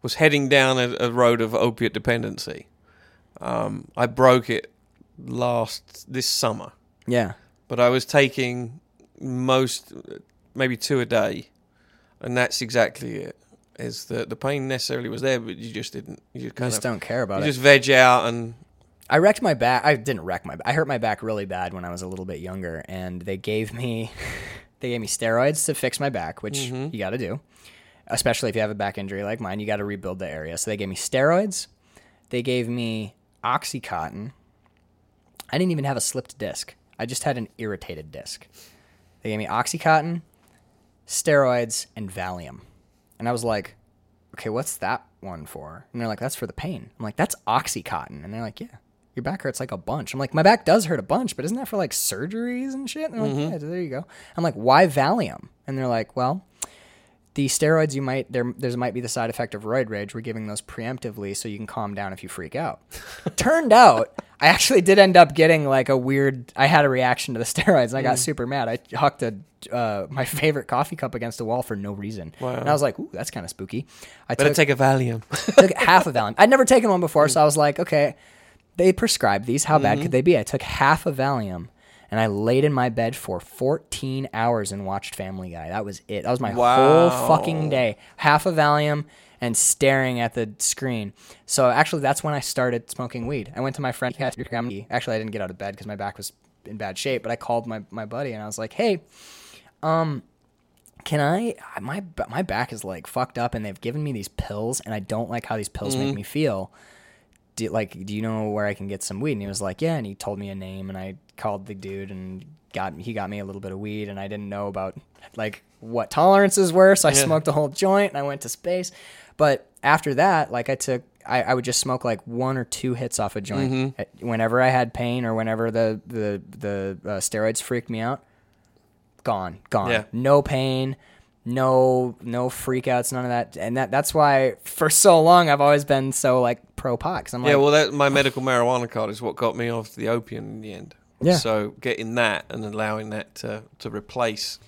was heading down a, a road of opiate dependency. Um, I broke it last this summer, Yeah. but I was taking most, maybe two a day, and that's exactly it. Is that the pain necessarily was there, but you just didn't. You kind just of don't care about you it. You just veg out and I wrecked my back. I didn't wreck my. I hurt my back really bad when I was a little bit younger, and they gave me, they gave me steroids to fix my back, which mm-hmm. you got to do, especially if you have a back injury like mine. You got to rebuild the area. So they gave me steroids. They gave me oxycontin. I didn't even have a slipped disc. I just had an irritated disc. They gave me oxycontin, steroids, and Valium, and I was like, okay, what's that one for? And they're like, that's for the pain. I'm like, that's Oxycontin. And they're like, yeah, your back hurts like a bunch. I'm like, my back does hurt a bunch, but isn't that for like surgeries and shit? And they're like, yeah, there you go. I'm like, why Valium? And they're like, well, the steroids you might there there's might be the side effect of roid rage. We're giving those preemptively so you can calm down if you freak out. Turned out I actually did end up getting like a weird. I had a reaction to the steroids and I got super mad. I hucked a uh, my favorite coffee cup against the wall for no reason. Wow. And I was like, ooh, that's kind of spooky. I better took, take a Valium. took half a Valium. I'd never taken one before, so I was like, okay, they prescribed these. How Mm-hmm. bad could they be? I took half a Valium and I laid in my bed for 14 hours and watched Family Guy. That was it. That was my Wow. whole fucking day. Half a Valium and staring at the screen. So actually, that's when I started smoking weed. I went to my friend. Actually, I didn't get out of bed because my back was in bad shape. But I called my my buddy and I was like, hey. Um, can I? My my back is like fucked up, and they've given me these pills, and I don't like how these pills Mm-hmm. make me feel. Do, like, do you know where I can get some weed? And he was like, yeah. And he told me a name, and I called the dude, and got he got me a little bit of weed, and I didn't know about like what tolerances were, so I Yeah. smoked a whole joint, and I went to space. But after that, like I took. I, I would just smoke like one or two hits off a joint Mm-hmm. Whenever I had pain or whenever the the the uh, steroids freaked me out. Gone, gone. Yeah. No pain, no no freakouts, none of that. And that that's why for so long I've always been so like pro pot. Cause I'm yeah, like, well, that my medical marijuana card is what got me off the opium in the end. Yeah. So getting that and allowing that to, to replace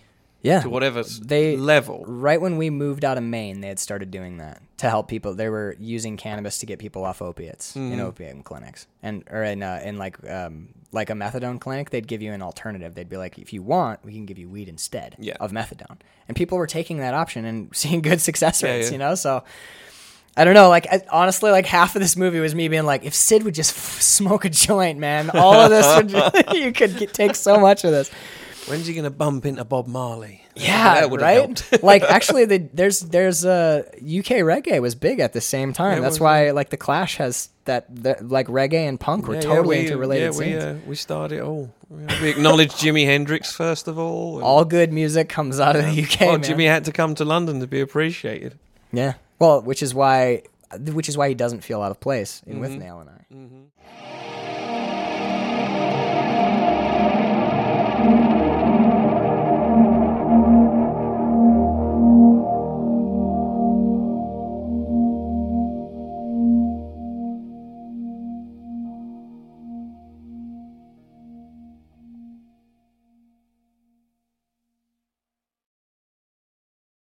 yeah. to whatever They- level. Right when we moved out of Maine, they had started doing that to help people. They were using cannabis to get people off opiates in Mm-hmm. opium clinics, and or in uh, in like um, like a methadone clinic. They'd give you an alternative. They'd be like, if you want, we can give you weed instead Yeah. of methadone. And people were taking that option and seeing good success Yeah, rates. yeah. You know, so. I don't know. Like I, honestly, like half of this movie was me being like, if Sid would just f- smoke a joint, man, all of this would you could get, take so much of this. When's he going to bump into Bob Marley? Yeah, that right. like actually, the, there's there's uh, UK reggae was big at the same time. Yeah, That's why like the Clash has that the, like reggae and punk were Yeah, totally yeah, we, interrelated Yeah, we, uh, we started it all. We acknowledged Jimi Hendrix first of all. All good music comes out of the UK. well, man. Jimi had to come to London to be appreciated. Yeah. Well, which is why which is why he doesn't feel out of place in Mm-hmm. Withnail and I.